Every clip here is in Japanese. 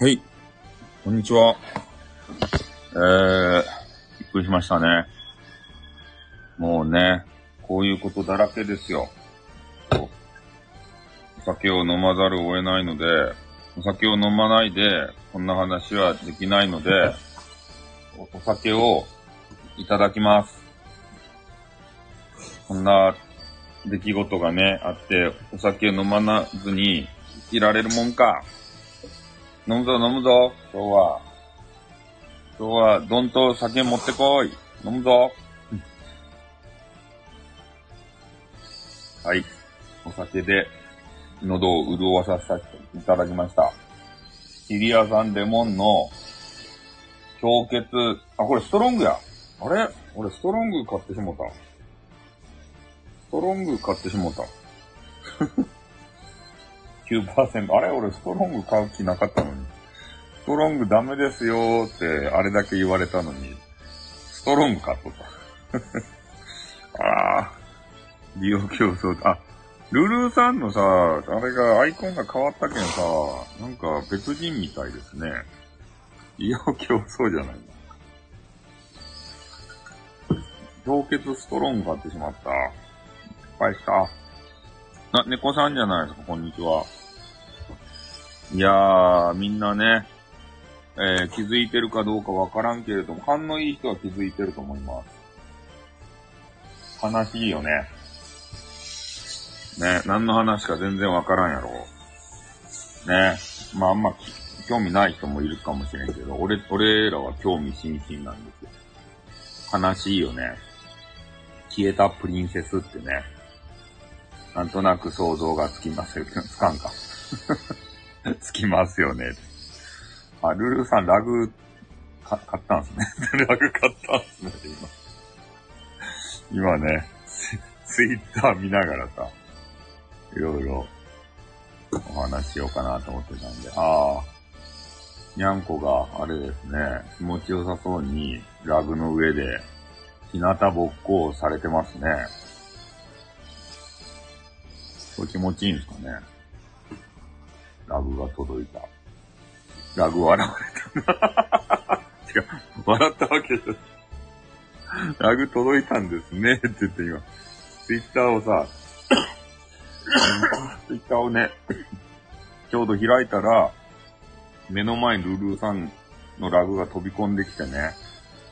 はい。こんにちは。えー、びっくりしましたね。もうね、こういうことだらけですよ。お酒を飲まざるを得ないので、お酒を飲まないで、こんな話はできないので、お酒をいただきます。こんな出来事がね、あって、お酒飲まなずにいられるもんか。飲むぞ飲むぞ、今日は。今日は、どんと酒持ってこい。飲むぞ。はい。お酒で、喉を潤わさせていただきました。シリア産レモンの、氷結、あ、これストロングや。あれ？俺ストロング買ってしもた。ストロング買ってしもた。9%。あれ俺ストロング買う気なかったのに。ストロングダメですよってあれだけ言われたのに、ストロング買っとった。ああ、利用競争、あ、ルルーさんのさ、あれがアイコンが変わったけんさ、なんか別人みたいですね。利用競争じゃないの氷結ストロング買ってしまった。失敗した。あ、猫さんじゃないですか、こんにちは。いやー、みんなね、えー、気づいてるかどうかわからんけれども、勘のいい人は気づいてると思います。悲しいよね。ね、何の話か全然わからんやろ。ね、まああんま興味ない人もいるかもしれんけど、俺、俺らは興味津々なんですよ。悲しいよね。消えたプリンセスってね。なんとなく想像がつきますよ。つかんか。つきますよね。あ、ルルさん、ラグ、か、買ったんすね。ラグ買ったんすね、今。今ね、ツイッター見ながらさ、いろいろお話しようかなと思ってたんで、ああ、にゃんこが、あれですね、気持ちよさそうに、ラグの上で、日向ぼっこをされてますね。これ気持ちいいんですかね。ラグが届いた。ラグ笑われた。違う、笑ったわけじゃラグ届いたんですね、って言って今、ツイッターをさ、ツイッターをね、ちょうど開いたら、目の前にルルーさんのラグが飛び込んできてね、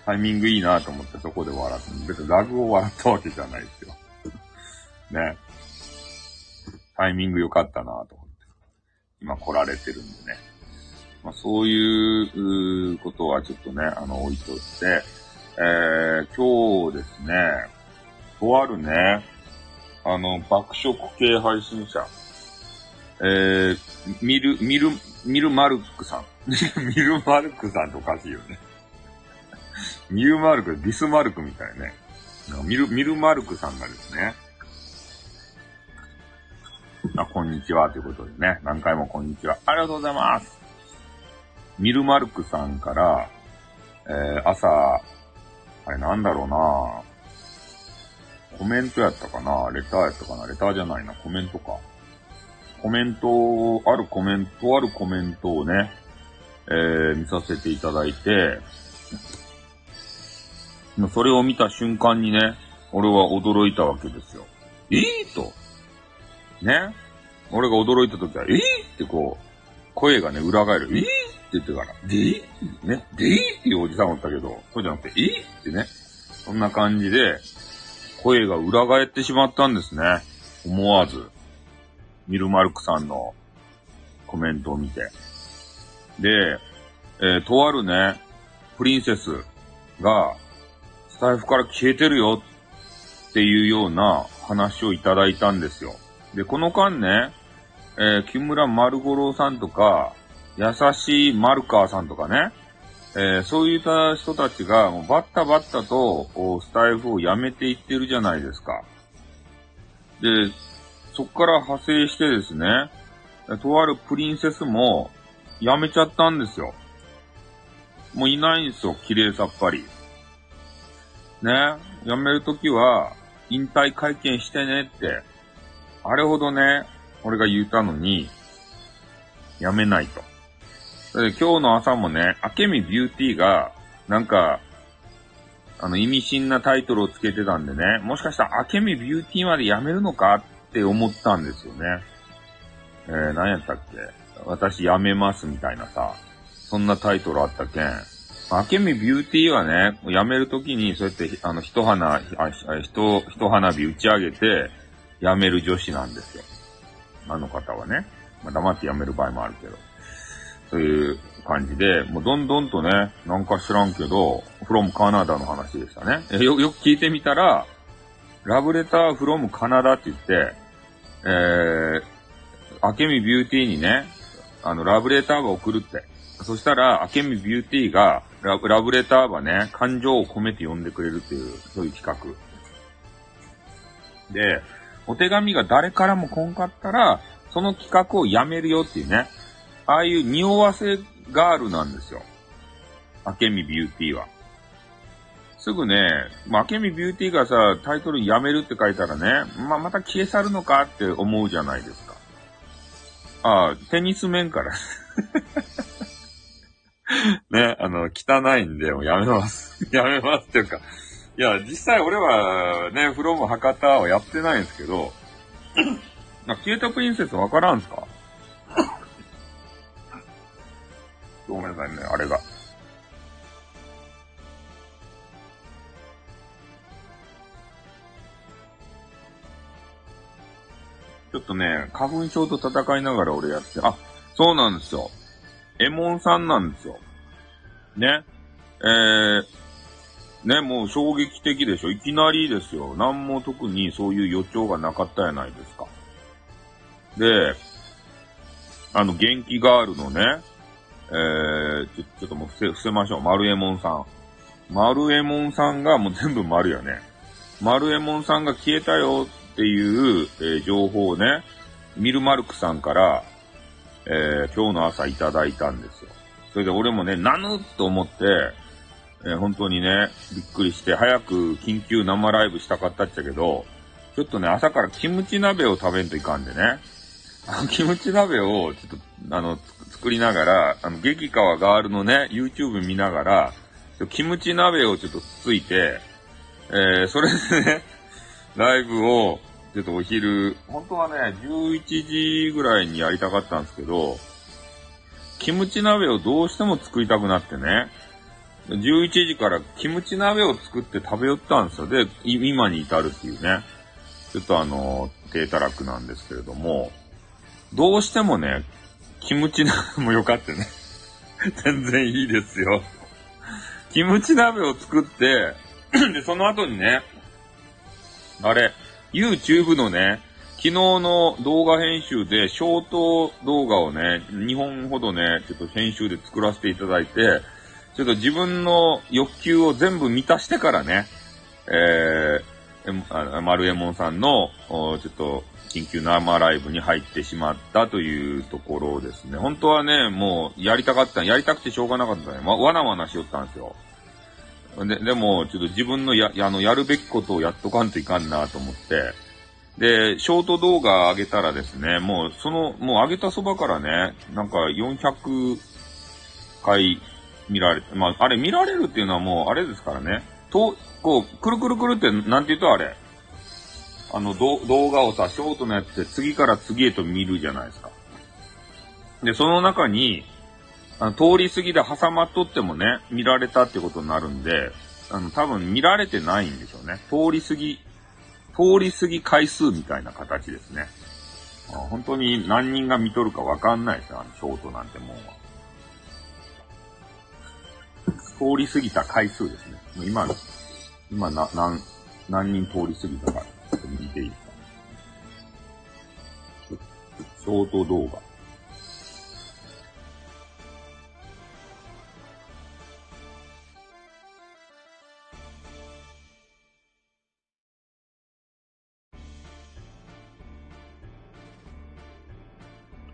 タイミングいいなと思ってそこで笑って、別にラグを笑ったわけじゃないですよ。ね。タイミング良かったなと。今来られてるんでね。まあ、そういうことはちょっとね、あの、置いといて、えー、今日ですね、とあるね、あの、爆食系配信者、えー、ミル、ミル、ミルマルクさん。ミルマルクさんっておかしいよね。ミルマルク、ビスマルクみたいね。ミル、ミルマルクさんがですね、あ、こんにちはということでね、何回もこんにちは。ありがとうございます。ミルマルクさんから、えー、朝、あれなんだろうなコメントやったかなレターやったかなレターじゃないな、コメントか。コメント、あるコメント、あるコメントをね、えー、見させていただいて、それを見た瞬間にね、俺は驚いたわけですよ。ええー、と。ね。俺が驚いた時は、えー、ってこう、声がね、裏返る。えー、って言ってから、でー？ね、でー？っていうおじさんおったけど、そうじゃなくて、えー、ってね。そんな感じで、声が裏返ってしまったんですね。思わず。ミルマルクさんのコメントを見て。で、えー、とあるね、プリンセスが、スタイフから消えてるよっていうような話をいただいたんですよ。で、この間ね、えー、木村丸五郎さんとか、優しい丸川さんとかね、えー、そういった人たちが、バッタバッタと、こう、スタイフをやめていってるじゃないですか。で、そっから派生してですね、とあるプリンセスも、やめちゃったんですよ。もういないんですよ、綺麗さっぱり。ね、やめるときは、引退会見してねってあれほどね、俺が言ったのに、やめないと。今日の朝もね、明美ビューティーが、なんか、あの、意味深なタイトルをつけてたんでね、もしかしたら明美ビューティーまでやめるのか？って思ったんですよね。えー、何やったっけ？私やめますみたいなさ、そんなタイトルあったけん。明美ビューティーはね、やめるときに、そうやって、あの、一花、一、一花火打ち上げて、やめる女子なんですよ。あの方はね。まあ、黙ってやめる場合もあるけど。そういう感じで、もうどんどんとね、なんか知らんけど、from カナダの話でしたね。えよ、よく聞いてみたら、ラブレター from カナダって言って、えー、アケミビューティーにね、あの、ラブレターが送るって。そしたら、アケミビューティーがラ、ラブレターはね、感情を込めて読んでくれるっていう、そういう企画。で、お手紙が誰からも来んかったら、その企画をやめるよっていうね。ああいう匂わせガールなんですよ。明美ビューティーは。すぐね、まあ、明美ビューティーがさ、タイトルやめるって書いたらね、まあ、また消え去るのかって思うじゃないですか。ああ、テニス面から。ね、あの、汚いんで、もうやめます。やめますっていうか、いや、実際俺はね、フロム博多はやってないんですけど、な消えたプリンセスわからんすか？ごめんなさいね、あれが。ちょっとね、花粉症と戦いながら俺やって、あ、そうなんですよ。エモンさんなんですよ。ね。えー、ね、もう衝撃的でしょ。いきなりですよ。何も特にそういう予兆がなかったやないですか。で、あの、元気ガールのね、えー、ちょ、ちょっともう伏せ、伏せましょう。丸エモンさん。丸エモンさんがもう全部丸やね。丸エモンさんが消えたよっていう、えー、情報をね、ミルマルクさんから、えー、今日の朝いただいたんですよ。それで俺もね、なぬと思って、えー、本当にね、びっくりして、早く緊急生ライブしたかったっちゃけど、ちょっとね、朝からキムチ鍋を食べんといかんでね。あの、キムチ鍋を、ちょっと、あの、作りながら、あの、激川ガールのね、YouTube 見ながら、キムチ鍋をちょっとつついて、えー、それでね、ライブを、ちょっとお昼、本当はね、11時ぐらいにやりたかったんですけど、キムチ鍋をどうしても作りたくなってね、11時からキムチ鍋を作って食べよったんですよ。で、今に至るっていうね。ちょっとあの、低たらくなんですけれども、どうしてもね、キムチ鍋もよかってね。全然いいですよ。キムチ鍋を作って で、その後にね、あれ、YouTube のね、昨日の動画編集で、ショート動画をね、2本ほどね、ちょっと編集で作らせていただいて、ちょっと自分の欲求を全部満たしてからね、えー、マルエモンさんの、ちょっと、緊急生ライブに入ってしまったというところですね。本当はね、もう、やりたかった、やりたくてしょうがなかったね。わ、わなわなしよったんですよ。で、でも、ちょっと自分のや、あの、やるべきことをやっとかんといかんなと思って、で、ショート動画上げたらですね、もう、その、もう上げたそばからね、なんか400回見られて、まあ、あれ見られるっていうのはもう、あれですからね。と、こう、くるくるくるって、なんて言うとあれ。あの、動画をさ、ショートのやつで次から次へと見るじゃないですか。で、その中に、あの通り過ぎで挟まっとってもね、見られたってことになるんで、あの、多分見られてないんでしょうね。通り過ぎ、通り過ぎ回数みたいな形ですね。本当に何人が見とるかわかんないですよ、あの、ショートなんてもんは。通り過ぎた回数ですね。今、今な、何、何人通り過ぎたか、見ていいか？ショート動画。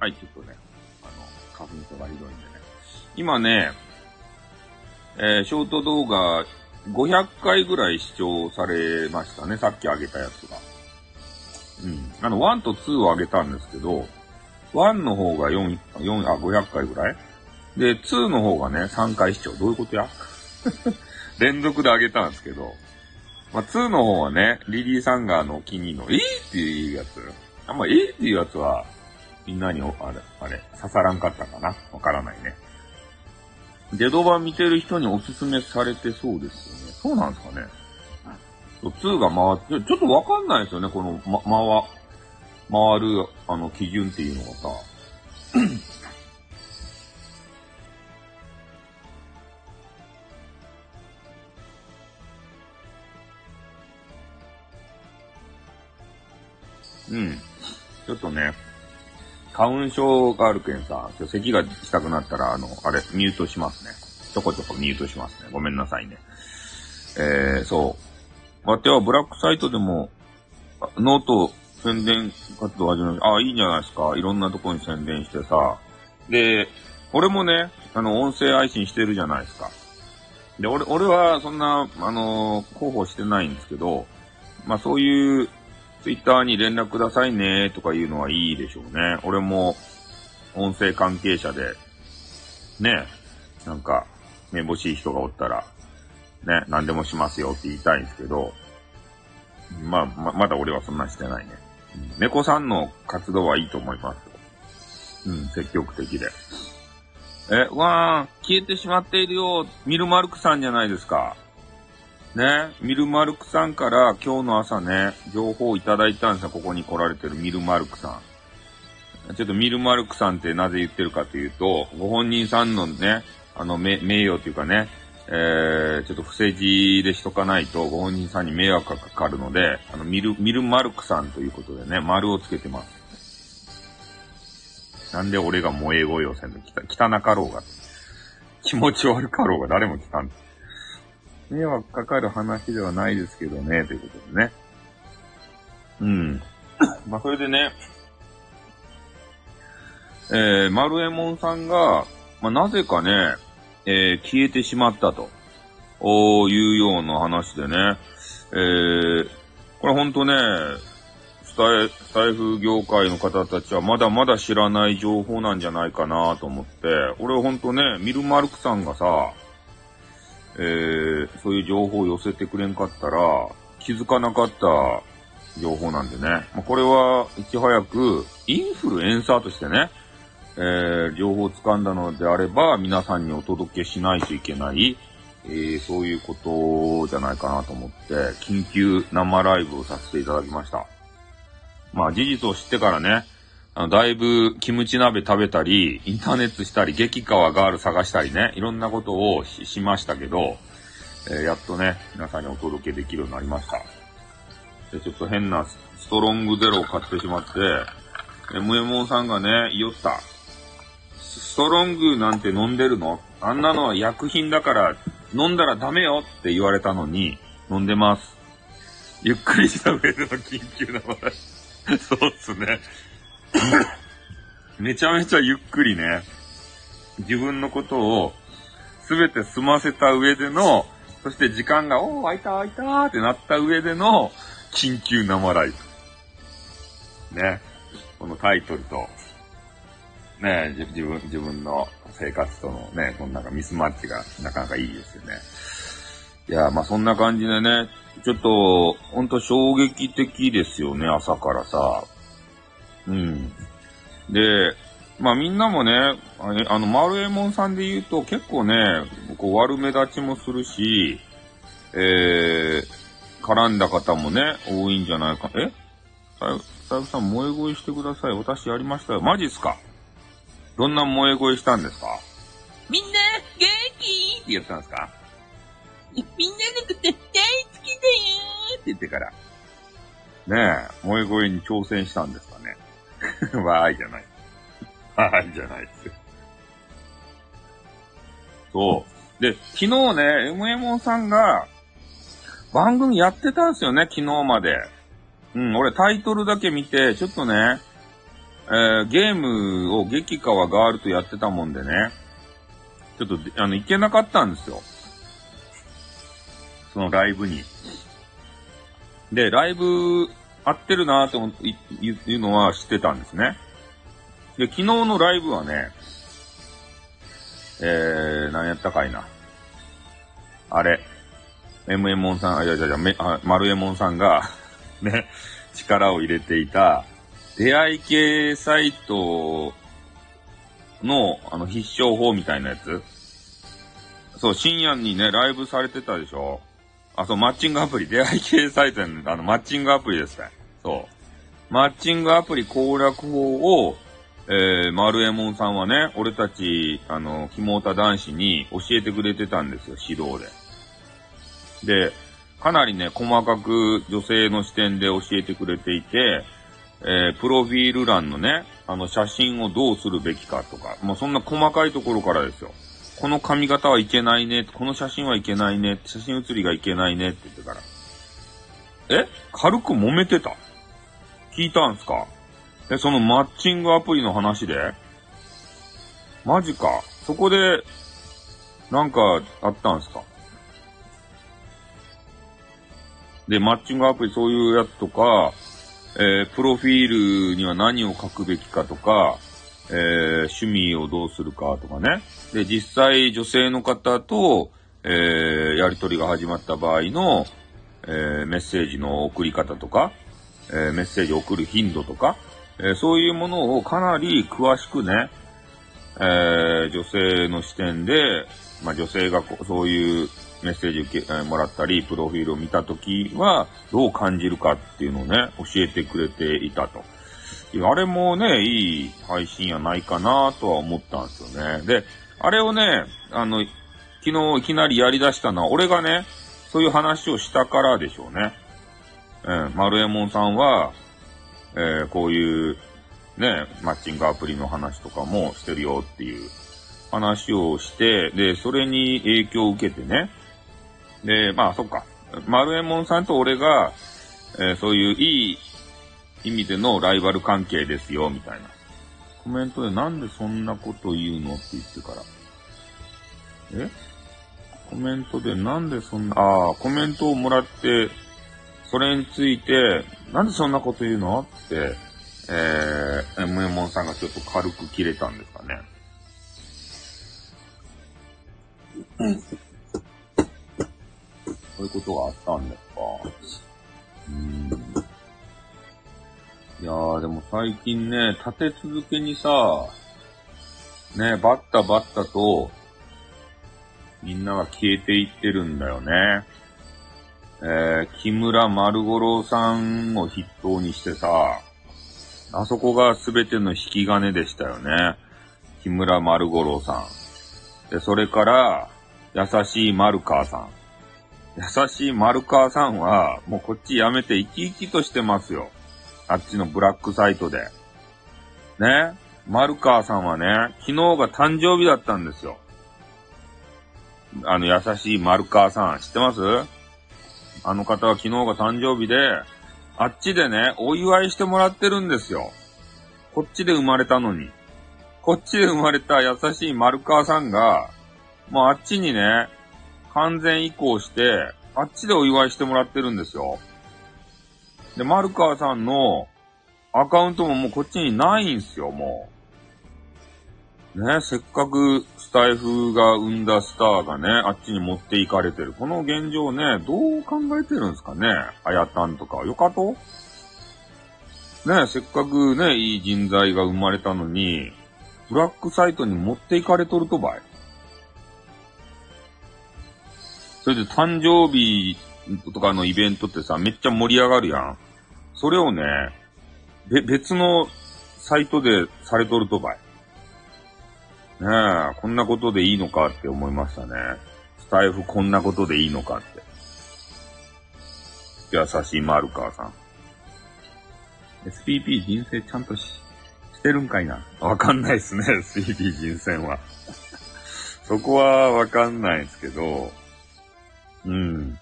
はい、ちょっとね、あの、花粉症がひどいんでね。今ね、えー、ショート動画500回ぐらい視聴されましたね。さっき上げたやつが。うん。あの、1と2を上げたんですけど、1の方が4、4、あ、500回ぐらい？で、2の方がね、3回視聴。どういうことや？連続で上げたんですけど、まあ、2の方はね、リリー・サンガーの気に入りの、えー、っていうやつ。あんま、えー、っていうやつは、みんなに、あれ、あれ、刺さらんかったかな？わからないね。デド版見てる人におすすめされてそうですよね。そうなんですかね。2が回って、ちょっとわかんないですよね、この、ま、回、回る、あの、基準っていうのがさ。うん。ちょっとね、花粉症があるけんさ、咳がしたくなったら、あの、あれ、ミュートしますね。ちょこちょこミュートしますね。ごめんなさいね。えー、そう。わてはブラックサイトでも、ノート宣伝活動始めあ、いいんじゃないですか。いろんなとこに宣伝してさ。で、俺もね、あの、音声配信してるじゃないですか。で、俺、俺はそんな、あのー、広報してないんですけど、まあそういうツイッターに連絡くださいねとかいうのはいいでしょうね。俺も音声関係者で、ね、なんか、めぼしい人がおったら、ね、何でもしますよって言いたいんですけど、まあ、ま、まだ俺はそんなしてないね。猫さんの活動はいいと思いますうん、積極的で。え、わー、消えてしまっているよ。ミルマルクさんじゃないですか。ね、ミルマルクさんから今日の朝ね、情報をいただいたんですよ。ここに来られてるミルマルクさん。ちょっとミルマルクさんってなぜ言ってるかというと、ご本人さんのね、あの、名誉というかね、えー、ちょっと不正字でしとかないと、ご本人さんに迷惑がかかるので、あの、ミル、ミルマルクさんということでね、丸をつけてます。なんで俺が萌え声をせんの？汚かろうが。気持ち悪かろうが誰も聞かん。迷惑かかる話ではないですけどね、ということでね。うん。まあ、それでね、えー、丸右衛門さんが、まあ、なぜかね、えー、消えてしまったと、いうような話でね、えー、これほんとね、スタイ、スタイフ業界の方たちはまだまだ知らない情報なんじゃないかなと思って、俺ほんとね、ミルマルクさんがさ、えー、そういう情報を寄せてくれんかったら、気づかなかった情報なんでね。まあ、これはいち早く、インフルエンサーとしてね、えー、情報を掴んだのであれば、皆さんにお届けしないといけない、えー、そういうことじゃないかなと思って、緊急生ライブをさせていただきました。まあ、事実を知ってからね、あの、だいぶ、キムチ鍋食べたり、インターネットしたり、激川ガール探したりね、いろんなことをしましたけど、えー、やっとね、皆さんにお届けできるようになりました。で、ちょっと変なストロングゼロを買ってしまって、え、ムエモンさんがね、言った。ストロングなんて飲んでるの？あんなのは薬品だから飲んだらダメよって言われたのに、飲んでます。ゆっくりした上での緊急な話。そうっすね。めちゃめちゃゆっくりね、自分のことをすべて済ませた上での、そして時間が、おー、開いた開いたってなった上での、緊急生ライブ。ね。このタイトルと、ね、自分、自分の生活とのね、このなんかミスマッチがなかなかいいですよね。いや、まあそんな感じでね、ちょっと、ほんと衝撃的ですよね、朝からさ。うん。で、まあみんなもね、あの、丸右衛門さんで言うと結構ね、こう悪目立ちもするし、えー、絡んだ方もね、多いんじゃないか。え？スタイフさん、萌え声してください。私やりましたよ。マジっすか？どんな萌え声したんですか？みんな、元気？って言ったんですか？みんなのこと大好きだよって言ってから。ねえ、萌え声に挑戦したんです。わーいじゃない。わーいじゃないですよ。そう。で、昨日ね、MMO さんが、番組やってたんですよね、昨日まで。うん、俺タイトルだけ見て、ちょっとね、えー、ゲームを激川ガールとやってたもんでね、ちょっと、あの、行けなかったんですよ。そのライブに。で、ライブ合ってるなーって思っていうのは知ってたんですね。で、昨日のライブはね、えー、何やったかいな。あれ、M エモンさん、あ、いやいやいや、めあ丸エモンさんが、ね、力を入れていた、出会い系サイトの、あの、必勝法みたいなやつ。そう、深夜にね、ライブされてたでしょあ、そう、マッチングアプリ、出会い系サイトの、あの、マッチングアプリですね。そう。マッチングアプリ攻略法を、えー、丸右衛門さんはね、俺たち、あの、キモータ男子に教えてくれてたんですよ、指導で。で、かなりね、細かく女性の視点で教えてくれていて、えー、プロフィール欄のね、あの、写真をどうするべきかとか、もうそんな細かいところからですよ。この髪型はいけないね、この写真はいけないね、写真写りがいけないね。って言ってから。え？軽く揉めてた。聞いたんすか？え、そのマッチングアプリの話で？マジか。そこで、なんかあったんすか？で、マッチングアプリそういうやつとか、えー、プロフィールには何を書くべきかとか、えー、趣味をどうするかとかね。で、実際女性の方と、えー、やりとりが始まった場合の、えー、メッセージの送り方とか、えー、メッセージを送る頻度とか、え、そういうものをかなり詳しくね、えー、女性の視点で、まあ、女性がこうそういうメッセージ受け、え、もらったり、プロフィールを見たときは、どう感じるかっていうのをね、教えてくれていたと。あれもね、いい配信やないかなとは思ったんですよね。で、あれをね、あの、昨日いきなりやり出したのは、俺がね、そういう話をしたからでしょうね。うん、丸右衛門さんは、えー、こういう、ね、マッチングアプリの話とかもしてるよっていう話をして、で、それに影響を受けてね。で、まあ、そっか。丸右衛門さんと俺が、えー、そういういい意味でのライバル関係ですよ、みたいな。コメントでなんでそんなこと言うのって言ってから。え？コメントでなんでそんな、ああ、コメントをもらって、それについて、なんでそんなこと言うのって、えー、M エモンさんがちょっと軽く切れたんですかね。そういうことがあったんですか。うーん。いやー、でも最近ね、立て続けにさ、ね、バッタバッタと、みんなが消えていってるんだよね。えー、木村丸五郎さんを筆頭にしてさ、あそこが全ての引き金でしたよね。木村丸五郎さん。で、それから、優しい丸川さん。優しい丸川さんは、もうこっちやめて生き生きとしてますよ。あっちのブラックサイトで。ね。丸川さんはね、昨日が誕生日だったんですよ。あの優しい丸川さん、知ってます？あの方は昨日が誕生日で、あっちでね、お祝いしてもらってるんですよ。こっちで生まれたのに。こっちで生まれた優しい丸川さんが、もうあっちにね、完全移行して、あっちでお祝いしてもらってるんですよ。で、丸川さんのアカウントももうこっちにないんすよ、もう。ね、せっかくスタイフが生んだスターがね、あっちに持っていかれてる。この現状ね、どう考えてるんですかねあやたんとか。よかと？ね、せっかくね、いい人材が生まれたのに、ブラックサイトに持っていかれとるとばい。それで誕生日とかのイベントってさ、めっちゃ盛り上がるやん。それをね、べ、別のサイトでされとるとばい。ねえ、こんなことでいいのかって思いましたね。スタイフこんなことでいいのかって。優しい丸川さん。SPP 人生ちゃんとし、してるんかいなわかんないっすね、SPP 人選は。そこはわかんないですけど、うん。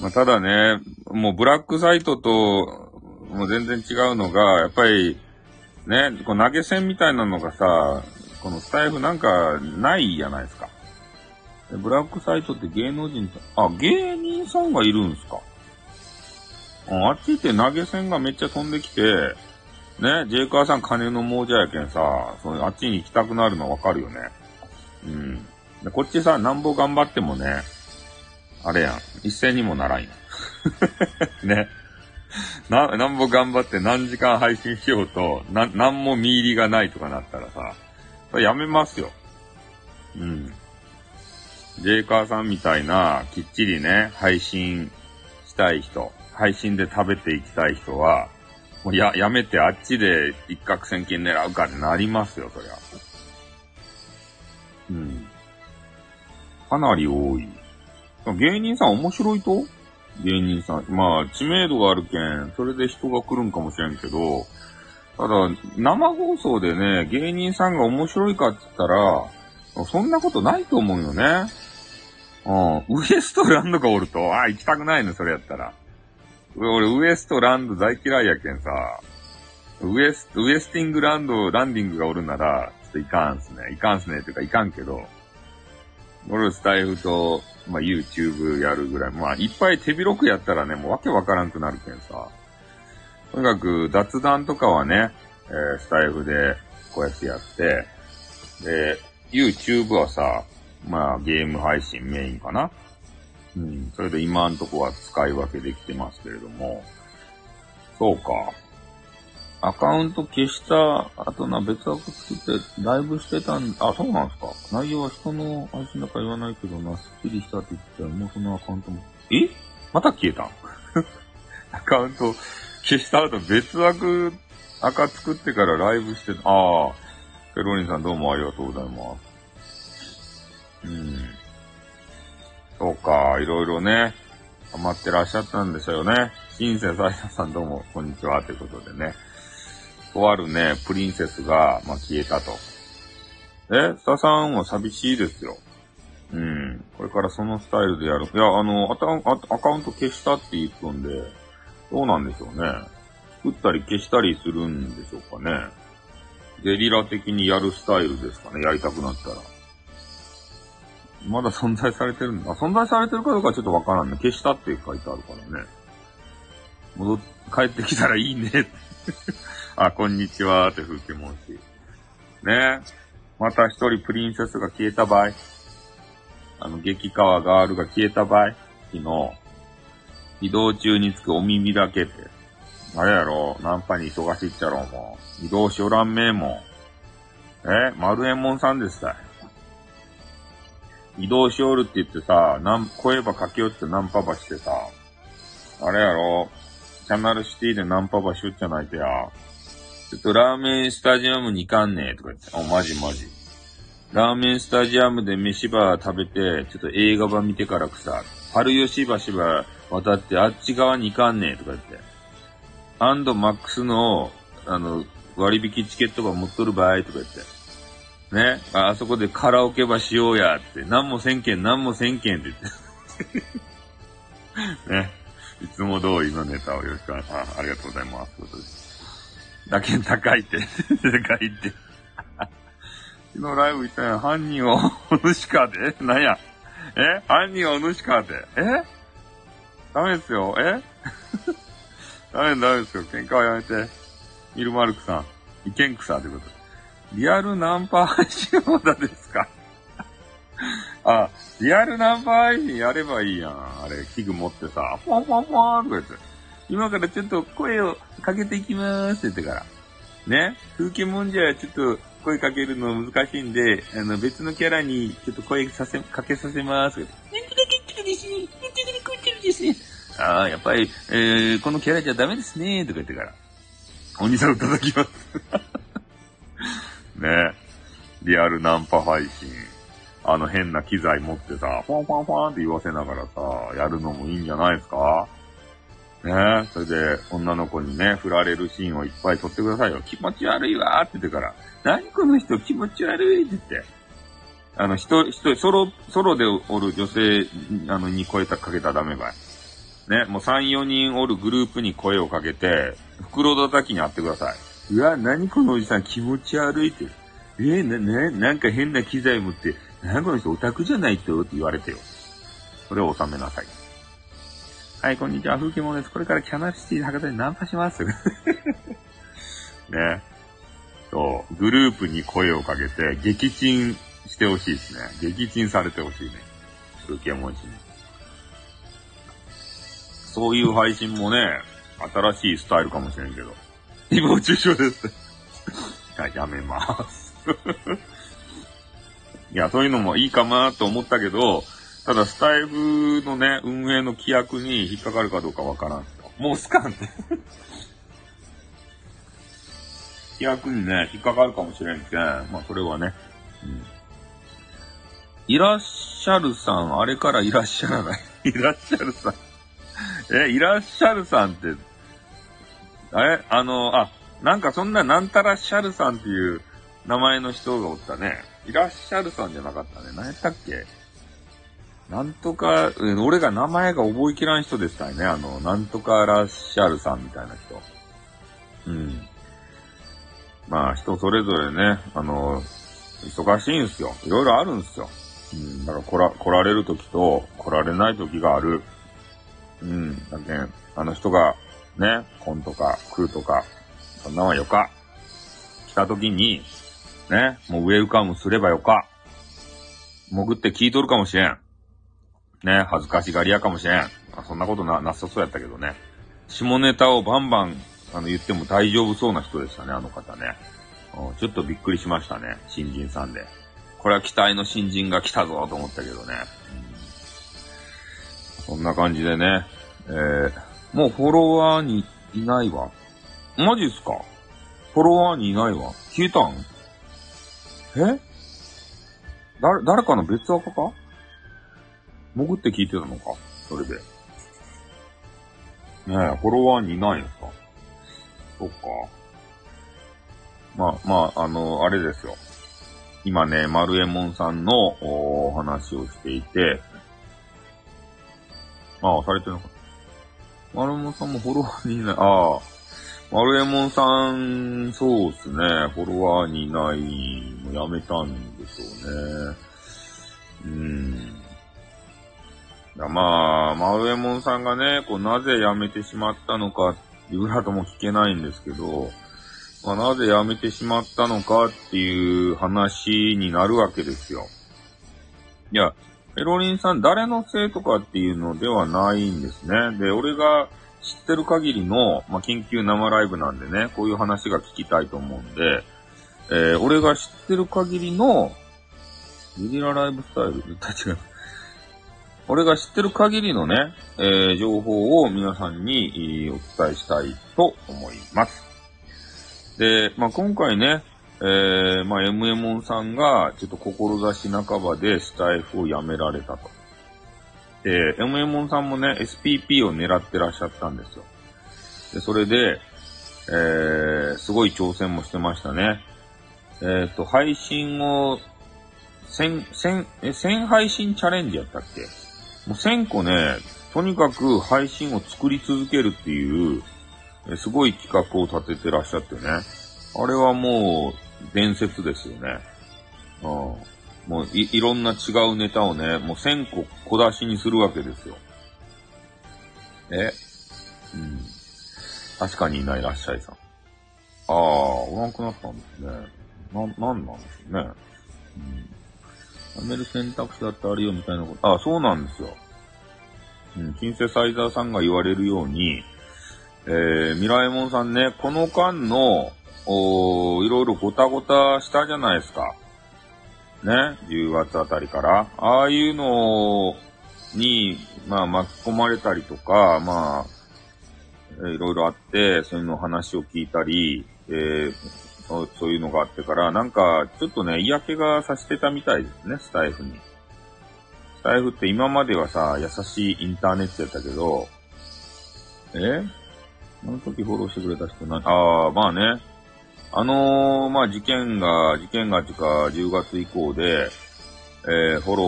まあ、ただね、もうブラックサイトと、もう全然違うのが、やっぱり、ね、こう投げ銭みたいなのがさ、このスタイフなんかないじゃないですか。ブラックサイトって芸能人とあ、芸人さんがいるんすかあっち行って投げ銭がめっちゃ飛んできて、ね、ジェイカーさん金の亡者やけんさ、そのあっちに行きたくなるのわかるよね。うん。でこっちさ、なんぼ頑張ってもね、あれやん。一銭にもならんやん。ね。な、なんぼ頑張って何時間配信しようと、な、なんも見入りがないとかなったらさ、やめますよ。うん。ジェイカーさんみたいな、きっちりね、配信したい人、配信で食べていきたい人は、もうや、やめてあっちで一攫千金狙うかってなりますよ、そりゃ。うん。かなり多い。芸人さん面白いと？芸人さん。まあ、知名度があるけん、それで人が来るんかもしれんけど、ただ、生放送でね、芸人さんが面白いかって言ったら、そんなことないと思うよね。うん。ウエストランドがおると、あ、行きたくないの、それやったら。俺、ウエストランド大嫌いやけんさ、ウエス、ウエスティングランド、ランディングがおるなら、ちょっといかんすね。いかんすね。っていうか、いかんけど、俺、スタイフと、まあ、YouTube やるぐらい。まあ、いっぱい手広くやったらね、もうわけわからんくなるけんさ。とにかく、雑談とかはね、えースタイフで、こうやってやって、で、YouTube はさ、まあ、ゲーム配信メインかな。うん。それで今んとこは使い分けできてますけれども。そうか。アカウント消した後な別枠作ってライブしてたん、あ、そうなんですか。内容は人の配信だから言わないけどな、スッキリしたって言ったらもうそのアカウントも。え？また消えた？アカウント消した後別枠赤作ってからライブしてた。ああ。ペロリンさんどうもありがとうございます。うん。そうか、いろいろね、ハマってらっしゃったんですよね。シンセサイダーさんどうも、こんにちは、ということでね。とあるね、プリンセスが、まあ、消えたと。え、スタさんは寂しいですよ。うん。これからそのスタイルでやる。いや、あの、アアカウント消したって言っとんで、どうなんでしょうね。作ったり消したりするんでしょうかね。ゲリラ的にやるスタイルですかね、やりたくなったら。まだ存在されてるんだ。存在されてるかどうかはちょっとわからんね。消したって書いてあるからね。戻っ、帰ってきたらいいね。あ、こんにちはって風景もんし。ねまた一人プリンセスが消えた場合。あの、激川ガールが消えた場合。昨日、移動中につくお耳だけって。あれやろナンパに忙しいっちゃろう、もう。移動しおらんめえもん。え？丸右衛門さんですか移動しおるって言ってさ、なん、声ばかけよってナンパばしてさ、あれやろチャンナルシティでナンパばしよっちゃないとや。ちょっとラーメンスタジアムに行かんねえとか言って。あ、マジマジ。ラーメンスタジアムで飯ば食べて、ちょっと映画ば見てからくさ、春吉橋ば渡ってあっち側に行かんねえとか言って。アンドマックスの、あの、割引チケットば持っとる場合とか言って。ね。ああそこでカラオケばしようやって。何もせんけん、何もせんけんって言って。ね。いつも通りのネタをよろしくお願いします。ありがとうございます。ということですだけ高いって。高いって。昨日ライブ行ったやん。犯人はお主かで？なんや？え？犯人はお主かで？え？ダメですよ。え？ダメダメですよ。喧嘩はやめて。ミルマルクさん。意見草ということ。リアルナンパ配信まだですか？あ、リアルナンパ配信やればいいやん。あれ、器具持ってさ、フォンフォンフォンとか言って。今からちょっと声をかけていきまーすって言ってから。ね風景もんじゃちょっと声かけるの難しいんで、あの別のキャラにちょっと声させ、かけさせますとか言って。なんとか結局ですね。なんとかてるですね。ああ、やっぱり、えー、このキャラじゃダメですね、とか言ってから。鬼さん叩きます。ねリアルナンパ配信。あの変な機材持ってさ、ファンファンファンって言わせながらさ、やるのもいいんじゃないですか？ねそれで、女の子にね、振られるシーンをいっぱい撮ってくださいよ。気持ち悪いわーって言ってから、何この人気持ち悪いって言って。あの、人、人、ソロ、ソロでおる女性、あの、に声かけたらダメばい。ね、もう3、4人おるグループに声をかけて、袋叩きに会ってください。うわ、何このおじさん気持ち悪いって。えーな、な、なんか変な機材持って、何この人オタクじゃないとって言われてよ。それを収めなさい。はい、こんにちは、風景もです。これからキャナシティ博多にナンパします。ね。そう、グループに声をかけて、撃沈してほしいですね。撃沈されてほしいね。ルケモン氏に。そういう配信もね、新しいスタイルかもしれんけど。誹謗中傷です。は い、やめます。いや、そういうのもいいかなと思ったけど、ただスタイフのね、運営の規約に引っかかるかどうかわからんすよ。もうスカンって。規約にね、引っかかるかもしれんけん。まあ、それはね。うん。いらっしゃるさん、あれからいらっしゃらない。いらっしゃるさん。え、いらっしゃるさんって、あれ？あの、あ、なんかそんななんたらっしゃるさんっていう名前の人がおったね。いらっしゃるさんじゃなかったね。何やったっけ？なんとか、俺が名前が覚えきらん人でしたね。あの、なんとからっしゃるさんみたいな人。うん。まあ、人それぞれね、あの、忙しいんすよ。いろいろあるんすよ。うん。だから来ら、来られる時と来られない時がある。うん。だけん、あの人が、ね、来んとか来るとか、そんなんはよか。来た時に、ね、もうウェルカムすればよか。潜って聞いとるかもしれん。ね、恥ずかしがり屋かもしれん。そんなことな、なさそうやったけどね。下ネタをバンバン、あの、言っても大丈夫そうな人でしたね、あの方ね。ちょっとびっくりしましたね、新人さんで。これは期待の新人が来たぞと思ったけどね。うんそんな感じでね、えー、もうフォロワーにいないわ。マジっすか？フォロワーにいないわ。消えたん？え？誰、誰かの別垢か？潜って聞いてたのか？それで。ねえ、フォロワーにいないんすか？そっか。まあ、まあ、あの、あれですよ。今ね、丸右衛門さんのお話をしていて、ああ、されてるのか。丸右衛門さんもフォロワーにいない。ああ、丸右衛門さん、そうっすね。フォロワーにいないのやめたんでしょうね。うん。まあ、丸右衛門さんがね、こう、なぜ辞めてしまったのか、いくらとも聞けないんですけど、まあ、なぜ辞めてしまったのかっていう話になるわけですよ。いや、ペロリンさん誰のせいとかっていうのではないんですね。で、俺が知ってる限りの、まあ、緊急生ライブなんでね、こういう話が聞きたいと思うんで、えー俺が知ってる限りの、ゲリラライブスタイル、絶対違う。俺が知ってる限りのね、えー情報を皆さんにお伝えしたいと思います。で、まあ、今回ね、えー、まあ、m m モンさんが、ちょっと志半ばでスタイフをやめられたと。で、m m モンさんもね、SPP を狙ってらっしゃったんですよ。で、それで、えー、すごい挑戦もしてましたね。えっ、と、配信を、1000、1000、1000配信チャレンジやったっけ？もう1000個ね、とにかく配信を作り続けるっていう、すごい企画を立ててらっしゃってね。あれはもう、伝説ですよね。うん。もうい、いろんな違うネタをね、もう1000個小出しにするわけですよ。え？うん。確かにいないらっしゃいさん。ああ、おらんくなったんですね。な、なんなんですね。うん。やめる選択肢だってあるよみたいなこと。あ、そうなんですよ。うん、シンセサイザーさんが言われるように、えー、ミラエモンさんね、この間の、おーいろいろごたごたしたじゃないですか。ね、10月あたりから。ああいうのに、まあ巻き込まれたりとか、まあ、いろいろあって、そういうの話を聞いたり、えーそういうのがあってから、なんか、ちょっとね、嫌気がさしてたみたいですね、スタイフに。スタイフって今まではさ、優しいインターネットやったけど、え？あの時フォローしてくれた人な、ああ、まあね。あのー、まあ事件が、事件がっていうか、10月以降で、えー、フォロー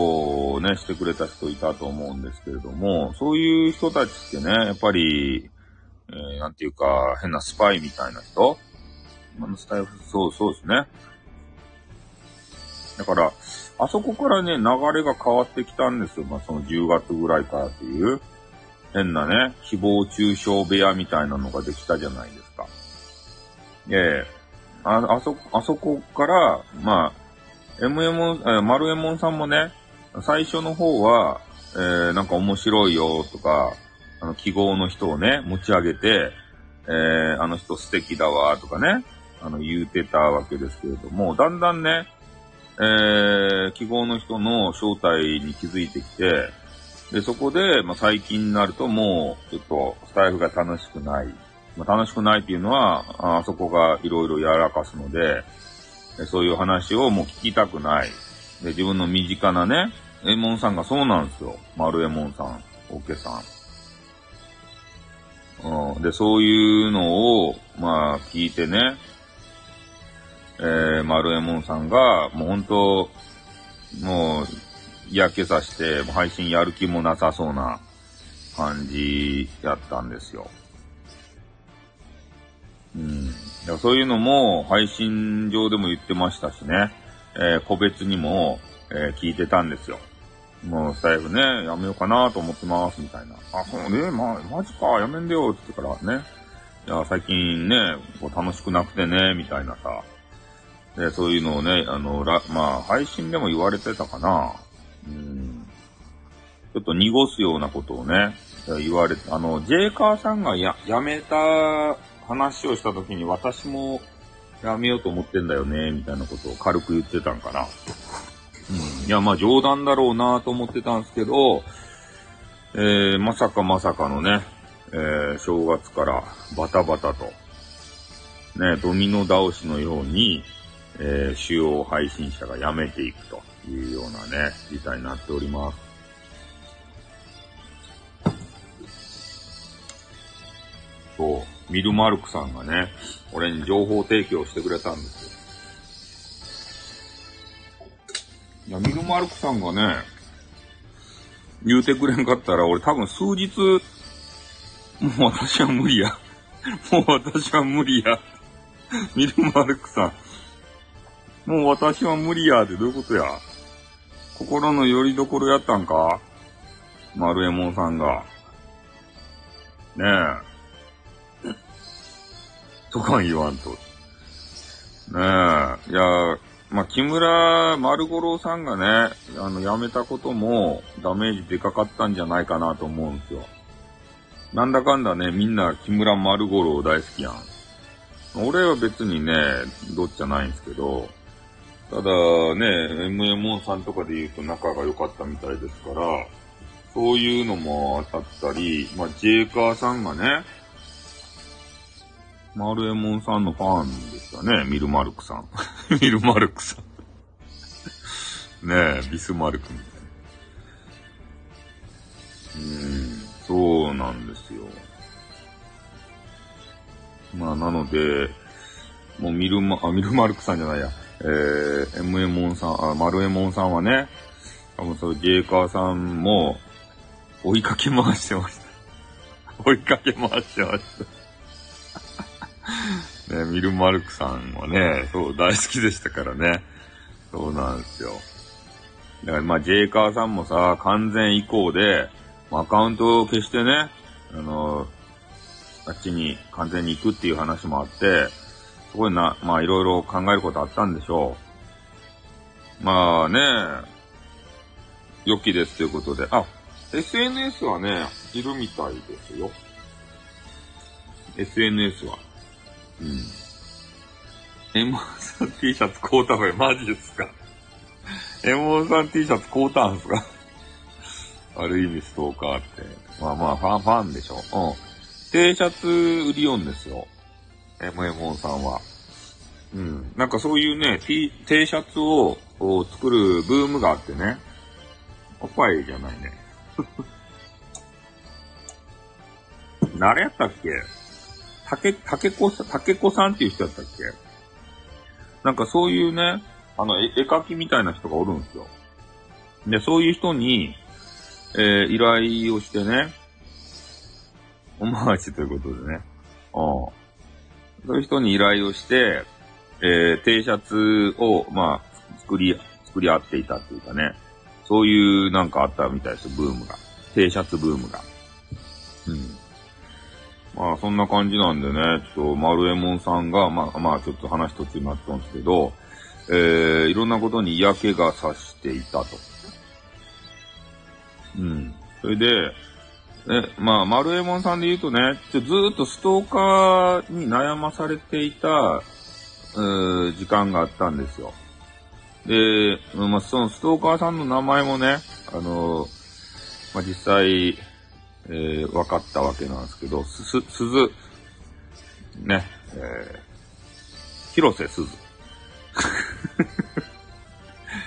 をね、してくれた人いたと思うんですけれども、そういう人たちってね、やっぱり、えー、なんていうか、変なスパイみたいな人今のスタイフ、そう、そうですね。だから、あそこからね、流れが変わってきたんですよ。まあ、その10月ぐらいからっていう、変なね、誹謗中傷部屋みたいなのができたじゃないですか。ええあ、あそ、あそこから、まあ、M エモン、えー、丸エモンさんもね、最初の方は、えー、なんか面白いよとか、あの、記号の人をね、持ち上げて、えー、あの人素敵だわとかね、あの、言うてたわけですけれども、だんだんね、えー、記号の人の正体に気づいてきて、で、そこで、まあ、最近になるともう、ちょっと、スタイフが楽しくない。まあ、楽しくないっていうのは、あそこがいろいろやらかすので、そういう話をもう聞きたくない。で、自分の身近なね、エモンさんがそうなんですよ。丸エモンさん、オケさん。うん、で、そういうのを、まあ、聞いてね、えー、丸エモンさんが、もう本当、もう、嫌気さして、配信やる気もなさそうな感じやったんですよ。うん。そういうのも配信上でも言ってましたしね、えー、個別にも、えー、聞いてたんですよ。もうスタイフね、やめようかなと思ってます、みたいな。あ、そうね、ま、マジか、やめんでよ、って言ってからね。いや、最近ね、こう楽しくなくてね、みたいなさ。で、そういうのをね、あの、ら、まあ、配信でも言われてたかな。うん。ちょっと濁すようなことをね、言われて、あの、ジェイカーさんがや、やめた話をした時に私もやめようと思ってんだよね、みたいなことを軽く言ってたんかな。うん。いや、まあ冗談だろうなと思ってたんですけど、えー、まさかまさかのね、えー、正月からバタバタと、ね、ドミノ倒しのように、えー、主要配信者が辞めていくというようなね、事態になっております。そう、ミルマルクさんがね、俺に情報提供してくれたんですよ。いや、ミルマルクさんがね、言うてくれんかったら、俺多分数日、もう私は無理や。もう私は無理や。ミルマルクさん。もう私は無理やってどういうことや？心の拠り所やったんか？丸右衛門さんが。ねえ。とか言わんと。ねえ。いや、まあ、木村丸五郎さんがね、あの、辞めたこともダメージでかかったんじゃないかなと思うんですよ。なんだかんだね、みんな木村丸五郎大好きやん。俺は別にね、どっちゃないんですけど、ただね、MMO さんとかで言うと仲が良かったみたいですから、そういうのもあったり、まあ、ジェイカーさんがね、マルエモンさんのファンでしたね、ミルマルクさん。ミルマルクさん。ねえ、ビスマルクみたいな。うん、そうなんですよ。まあ、なので、もうミルマ、あ、ミルマルクさんじゃないや。えー、M エモンさん、あ、マルエモンさんはね、多分そう、ジェイカーさんも、追いかけ回してました。追いかけ回してました。ね、ミルマルクさんはね、そう、大好きでしたからね。そうなんですよ。だからまあ、ジェイカーさんもさ、完全移行で、アカウントを消してね、あの、あっちに完全に行くっていう話もあって、すごいな、まあいろいろ考えることあったんでしょう。まあね、良きですということで、あ、SNS はね、いるみたいですよ。SNS は。うん。M1 さん T シャツ買うたべ、マジですか ?M1 さん T シャツ買うたんすかある意味ストーカーって。まあまあ、ファン、ファンでしょ。うん。T シャツ売りよんですよ。M エモンさんは。うん。なんかそういうね、T、T シャツを作るブームがあってね。おっぱいじゃないね。誰やったっけ？竹、竹子さん、竹子さんっていう人やったっけ？なんかそういうね、あの、絵描きみたいな人がおるんですよ。で、そういう人に、えー、依頼をしてね、おまわしということでね。うん。そういう人に依頼をして、えー、T シャツを、まあ、作り、作り合っていたっていうかね。そういうなんかあったみたいですよ、ブームが。T シャツブームが。うん。まあ、そんな感じなんでね、ちょっと、丸右衛門さんが、まあ、まあ、ちょっと話途中になったんですけど、えー、いろんなことに嫌気がさしていたと。うん。それで、え、まあ、丸右衛門さんで言うとね、ずっとストーカーに悩まされていた、う時間があったんですよ。で、まあ、そのストーカーさんの名前もね、あの、まあ、実際、えー、分かったわけなんですけど、す、す、鈴、ね、えー、広瀬すず。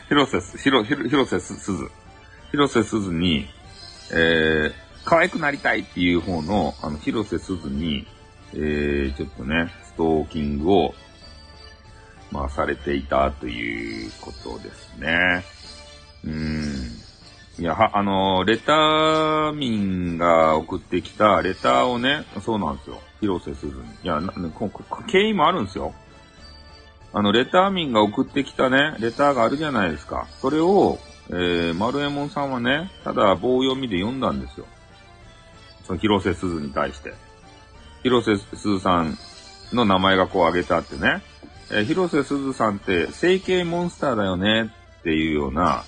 広瀬す、広、広瀬すず。広瀬すずに、えー、可愛くなりたいっていう方の、あの、広瀬すずに、えー、ちょっとね、ストーキングを、まあ、されていたということですね。うん。いや、は、あの、レター民が送ってきたレターをね、そうなんですよ。広瀬すずに。いや、な、こ経緯もあるんですよ。あの、レター民が送ってきたね、レターがあるじゃないですか。それを、えー、丸右衛門さんはね、ただ棒読みで読んだんですよ。その広瀬すずに対して。広瀬すずさんの名前がこう挙げてあってね、え、広瀬すずさんって整形モンスターだよねっていうような、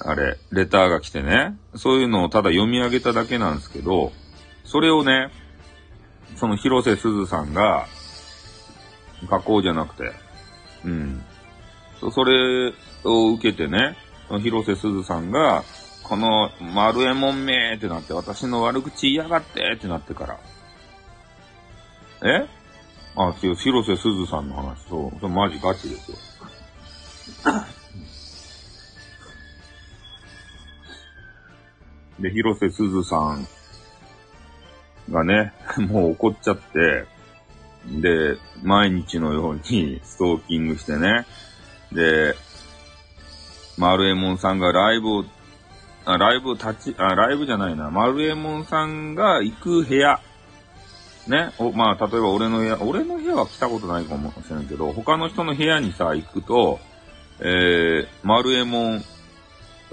あれ、レターが来てね、そういうのをただ読み上げただけなんですけど、それをね、その広瀬すずさんが、加工じゃなくて、うん。それを受けてね、広瀬すずさんが、この丸えもんめーってなって、私の悪口言いやがってってなってから。え？あ、違う、広瀬すずさんの話。そう。それマジガチですよ。で、広瀬すずさんがね、もう怒っちゃって、で、毎日のようにストーキングしてね、で、丸右衛門さんがライブを、あ、ライブ立ち、あ、ライブじゃないな、丸右衛門さんが行く部屋、ね、お、まあ、例えば俺の部屋、俺の部屋は来たことないかもしれないけど、他の人の部屋にさ、行くと、えー、丸右衛門、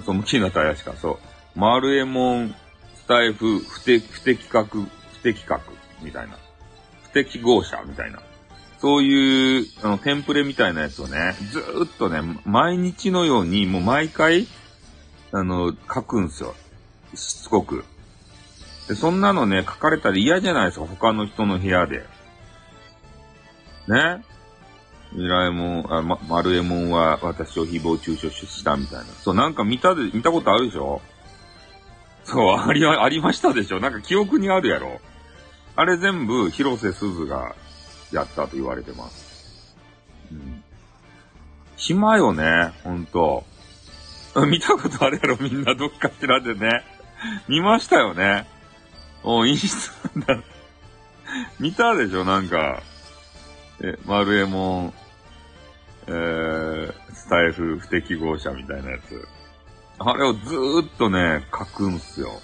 そう、向きになったら怪しか、そう。丸右衛門スタイフ不適、不適格、不適格、みたいな。不適合者、みたいな。そういう、あの、テンプレみたいなやつをね、ずっとね、毎日のように、もう毎回、あの、書くんすよ。しつこく。で、そんなのね、書かれたら嫌じゃないですか、他の人の部屋で。ねミラエモン、あ、ま、マルエモンは私を誹謗中傷したみたいな。そう、なんか見たで、見たことあるでしょ？そう、あり、ありましたでしょ？なんか記憶にあるやろ？あれ全部、広瀬すずがやったと言われてます。うん。暇よね、ほんと。見たことあるやろ、みんなどっかしらでね。見ましたよね。お、インスタだ。見たでしょ、なんか。え、丸右衛門、えー、スタイフ不適合者みたいなやつ。あれをずーっとね、書くんすよ。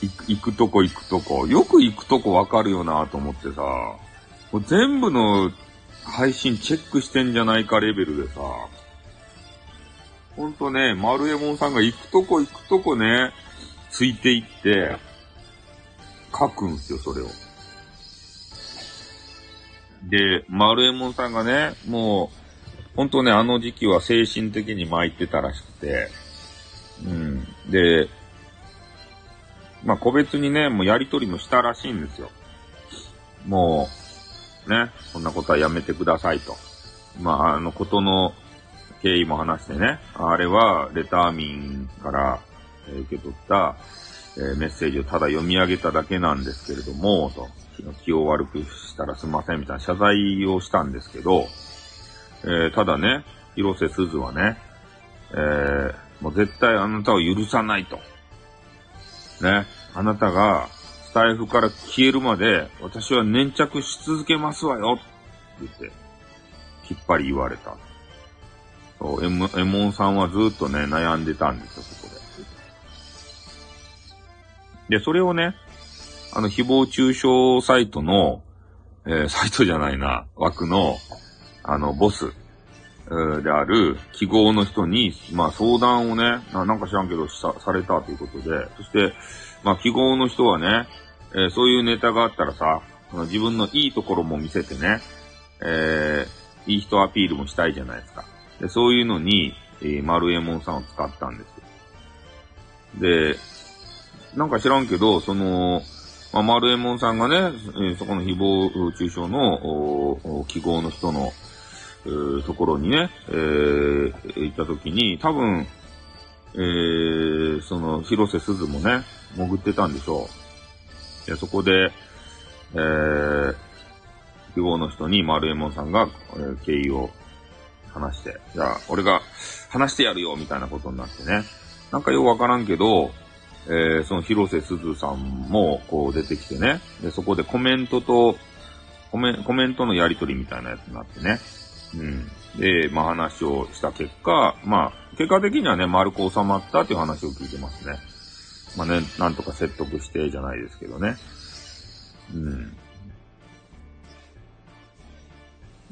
行く、行くとこ行くとこ。よく行くとこわかるよなと思ってさ。もう全部の配信チェックしてんじゃないかレベルでさ、ほんとね、丸右衛門さんが行くとこ行くとこね、ついていって、書くんすよ、それを。で、丸右衛門さんがね、もう、ほんとね、あの時期は精神的に参ってたらしくて、うん。で、まあ、個別にね、もうやりとりもしたらしいんですよ。もう、ね、そんなことはやめてくださいと。まあ、あのことの経緯も話してね、あれはレター民から受け取った、え、メッセージをただ読み上げただけなんですけれども、と、気を悪くしたらすみませんみたいな謝罪をしたんですけど、えー、ただね、広瀬すずはね、えー、もう絶対あなたを許さないと。ね、あなたがスタイフから消えるまで、私は粘着し続けますわよって言って、きっぱり言われた。そう、エモエモンさんはずっとね、悩んでたんですよ、そこで。で、それをね、あの、誹謗中傷サイトの、えー、サイトじゃないな、枠の、あの、ボス、である記号の人に、まあ相談をね、ななんか知らんけどさ、されたということで、そして、まあ記号の人はね、えー、そういうネタがあったらさ、自分のいいところも見せてね、えー、いい人アピールもしたいじゃないですか。でそういうのに、えー、丸右衛門さんを使ったんですよ。で、なんか知らんけど、その、まあ、丸右衛門さんがね、えー、そこの誹謗中傷の記号の人の、えー、ところにね、えー、行った時に、多分、えー、その、広瀬すずもね、潜ってたんでしょう。で、そこで、えー、希望の人に丸右衛門さんが、えー、経緯を話して、じゃあ、俺が話してやるよ、みたいなことになってね。なんかよくわからんけど、えー、その広瀬すずさんも、こう出てきてね。で、そこでコメントと、コメコメントのやりとりみたいなやつになってね。うん。で、まあ話をした結果、まあ、結果的にはね、丸く収まったっていう話を聞いてますね。まあね、なんとか説得してじゃないですけどね。うん。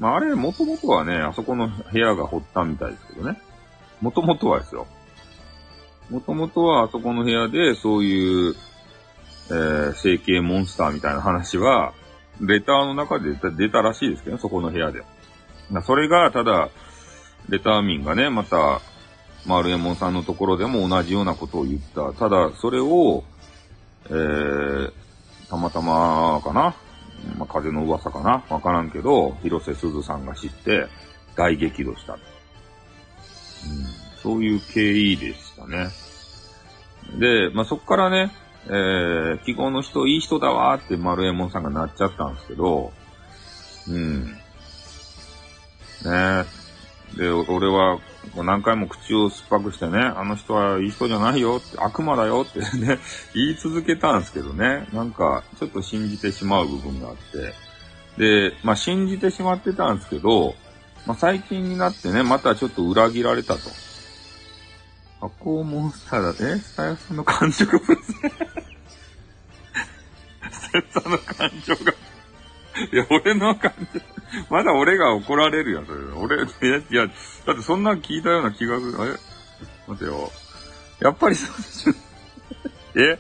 まあ、あれ、もともとはね、あそこの部屋が掘ったみたいですけどね。もともとはですよ。もともとはあそこの部屋で、そういう、えー、整形モンスターみたいな話は、レターの中で出たらしいですけどね、そこの部屋で。それが、ただ、レター民がね、また、丸右衛門さんのところでも同じようなことを言った。ただ、それを、えー、たまたまかなまあ、風の噂かな？わからんけど、広瀬すずさんが知って大激怒した。うん、そういう経緯でしたね。で、まあ、そっからね、えー、記号の人いい人だわーって丸右衛門さんがなっちゃったんですけど、うん。ねで、俺はもう何回も口を酸っぱくしてね、あの人はいい人じゃないよって、悪魔だよってね、言い続けたんですけどね、なんかちょっと信じてしまう部分があって、で、まあ信じてしまってたんですけど、まあ最近になってね、またちょっと裏切られたと。発酵モンスターだって、スタヤさんの感触分析。スタヤさんの感情が いや、俺の感じ、まだ俺が怒られるやん、それ。俺、いや、だってそんな聞いたような気がする。え待てよ。やっぱりそうでしょ。え？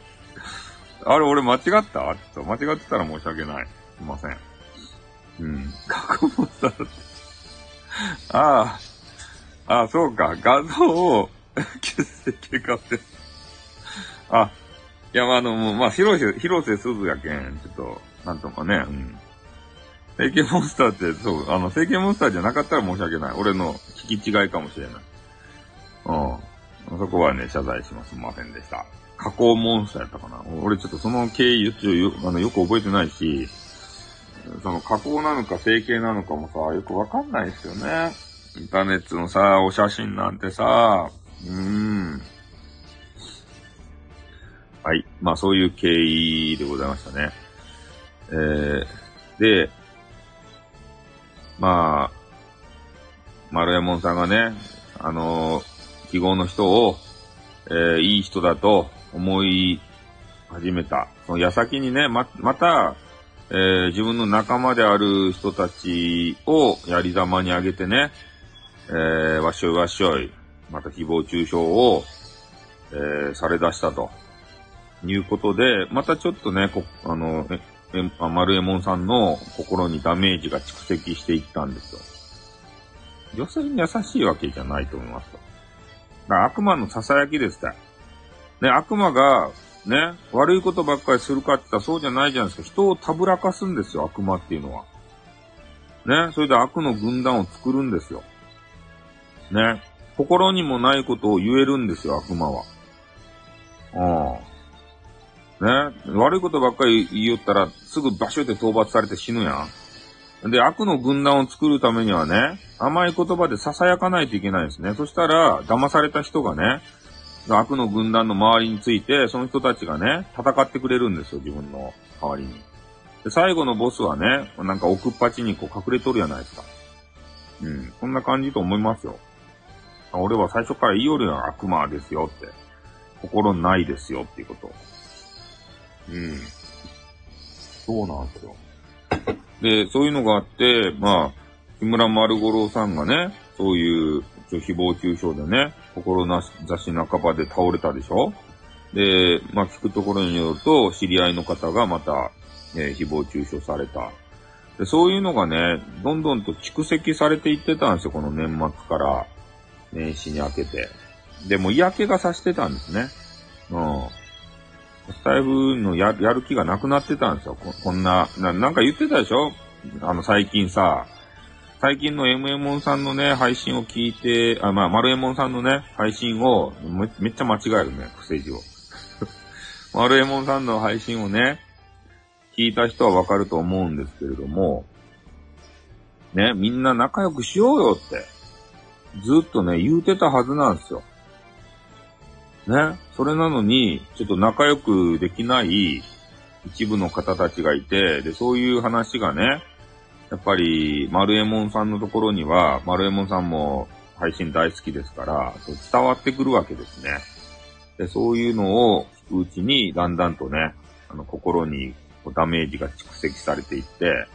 あれ、俺間違った？ちょっと間違ってたら申し訳ない。すいません。うん。過去もさ、ああ、ああ、そうか。画像を、消して消かって。あ、いや、まあ、あの、もう、まあ、広瀬、広瀬すずやけん、ちょっと、なんとかね、うん。聖剣モンスターって、そう、あの、聖剣モンスターじゃなかったら申し訳ない。俺の聞き違いかもしれない。うん。そこはね、謝罪します。すみませんでした。加工モンスターやったかな。俺ちょっとその経緯よあのよく覚えてないし、その加工なのか整形なのかもさ、よくわかんないですよね。インターネットのさ、お写真なんてさ、うーん。はい。まあそういう経緯でございましたね。えー、で、まあ、丸山門さんがね、あのー、記号の人を、えー、いい人だと思い始めた。その矢先にね、ま、また、えー、自分の仲間である人たちをやり玉にあげてね、えー、わっしょいわっしょい、また誹謗中傷を、えー、され出したと。いうことで、またちょっとね、こあの、え、丸右衛門さんの心にダメージが蓄積していったんですよ。女性に優しいわけじゃないと思いますと。だから悪魔の囁きですって。ね、悪魔が、ね、悪いことばっかりするかって言ったらそうじゃないじゃないですか。人をたぶらかすんですよ、悪魔っていうのは。ね、それで悪の軍団を作るんですよ。ね、心にもないことを言えるんですよ、悪魔は。うん。ね、悪いことばっかり言いよったら、すぐバシュって討伐されて死ぬやん。で、悪の軍団を作るためにはね、甘い言葉で囁かないといけないですね。そしたら、騙された人がね、悪の軍団の周りについて、その人たちがね、戦ってくれるんですよ、自分の代わりに。で、最後のボスはね、なんか奥っ端にこう隠れとるやないですか。うん、こんな感じと思いますよ。俺は最初から言いよるよ、悪魔ですよって。心ないですよっていうこと。うん。そうなんですよ。で、そういうのがあって、まあ、木村丸五郎さんがね、そういう、誹謗中傷でね、心なし、雑誌半ばで倒れたでしょ？で、まあ聞くところによると、知り合いの方がまた、えー、誹謗中傷された。で、そういうのがね、どんどんと蓄積されていってたんですよ、この年末から。年始に明けて。でも嫌気がさしてたんですね。うん。スタイフのややる気がなくなってたんですよ。ここんなな、なんか言ってたでしょ？あの、最近さ、最近の m m モンさんのね、配信を聞いて、あ、まあ、マルエモンさんのね、配信をめ、めっちゃ間違えるね、伏せ字を。マルエモンさんの配信をね、聞いた人はわかると思うんですけれども、ね、みんな仲良くしようよって、ずっとね、言うてたはずなんですよ。ね、それなのに、ちょっと仲良くできない一部の方たちがいて、で、そういう話がね、やっぱり、丸右衛門さんのところには、丸右衛門さんも配信大好きですから、伝わってくるわけですね。で、そういうのを聞くうちに、だんだんとね、あの、心にダメージが蓄積されていって、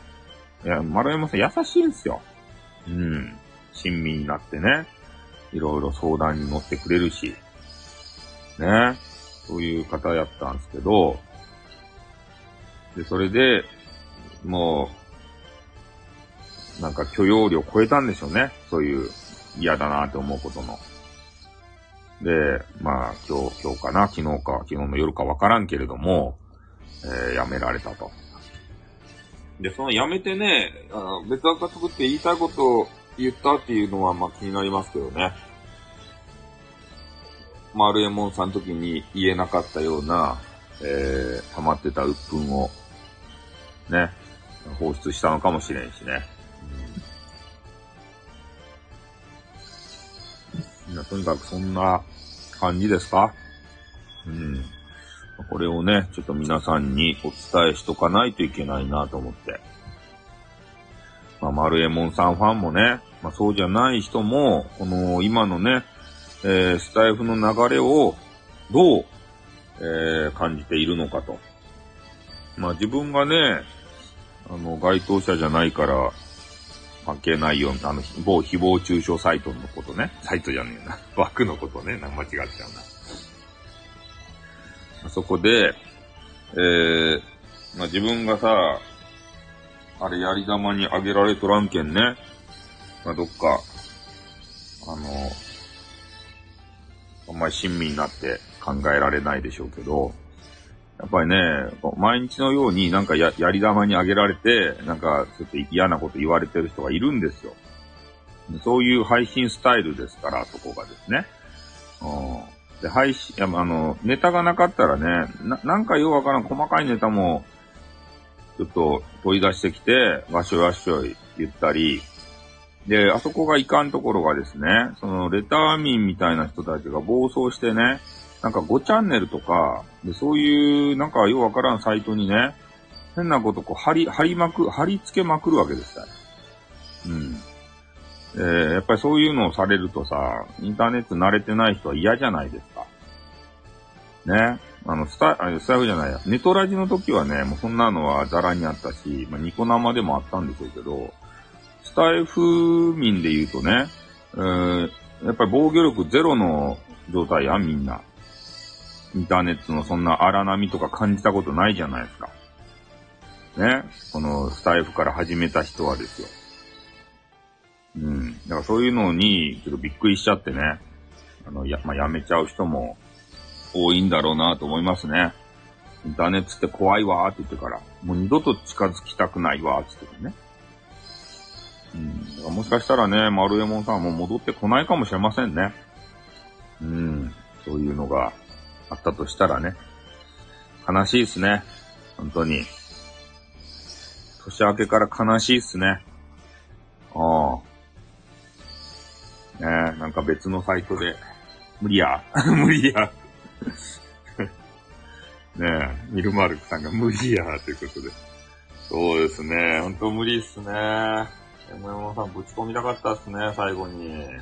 いや、丸山さん優しいんですよ。うん。親身になってね、いろいろ相談に乗ってくれるし、ね。そういう方やったんですけど、で、それで、もう、なんか許容量超えたんでしょうね。そういう嫌だなって思うことの。で、まあ今日、今日かな？昨日か、昨日の夜かわからんけれども、えー、やめられたと。で、そのやめてね、あの別枠作って言いたいことを言ったっていうのはまあ気になりますけどね。丸右衛門さんの時に言えなかったような、えー、溜まってた鬱憤を、ね、放出したのかもしれんしね。うん、とにかくそんな感じですか？うん。これをね、ちょっと皆さんにお伝えしとかないといけないなと思って。まあ、丸右衛門さんファンもね、まあそうじゃない人も、この今のね、えー、スタイフの流れをどう、えー、感じているのかと。まあ自分がね、あの、該当者じゃないから関係ないよ、あの、某誹謗中傷サイトのことね。サイトじゃねえな。枠のことね。間違っちゃうな。そこで、えー、まあ自分がさ、あれやり玉にあげられとらんけんね。まあどっか、あの、あんまり親身になって考えられないでしょうけど、やっぱりね、毎日のようになんかやり玉にあげられて、なんかちょっと嫌なこと言われてる人がいるんですよ。そういう配信スタイルですから、そこがですね。うん、で、配信、あの、ネタがなかったらね、ななんかようわからん細かいネタも、ちょっと取り出してきて、わしょわしょ言ったり、で、あそこがいかんところがですね、そのレター民みたいな人たちが暴走してね、なんか5チャンネルとか、でそういうなんかようわからんサイトにね、変なことこう貼り、貼りまく、貼り付けまくるわけですよ。うん。えー、やっぱりそういうのをされるとさ、インターネット慣れてない人は嫌じゃないですか。ね。あの、スタイ、スタイフじゃないや。ネトラジの時はね、もうそんなのはザラにあったし、まあ、ニコ生でもあったんでしょうけど、スタイフ民で言うとね、えー、やっぱり防御力ゼロの状態や、みんな。インターネットのそんな荒波とか感じたことないじゃないですか。ね。このスタイフから始めた人はですよ。うん。だからそういうのに、ちょっとびっくりしちゃってね。あの、や、まあ、やめちゃう人も多いんだろうなと思いますね。インターネットって怖いわーって言ってから、もう二度と近づきたくないわーって言ってね。うん。だからもしかしたらね、丸右衛門さんも戻ってこないかもしれませんね。うん。そういうのがあったとしたらね。悲しいっすね。本当に。年明けから悲しいっすね。ああ。ねえ、なんか別のサイトで、無理や。無理や。ねえ、ミルマルクさんが無理や、ということで。そうですね。ほんと無理っすね。山山さんぶち込みたかったっすね、最後に。ね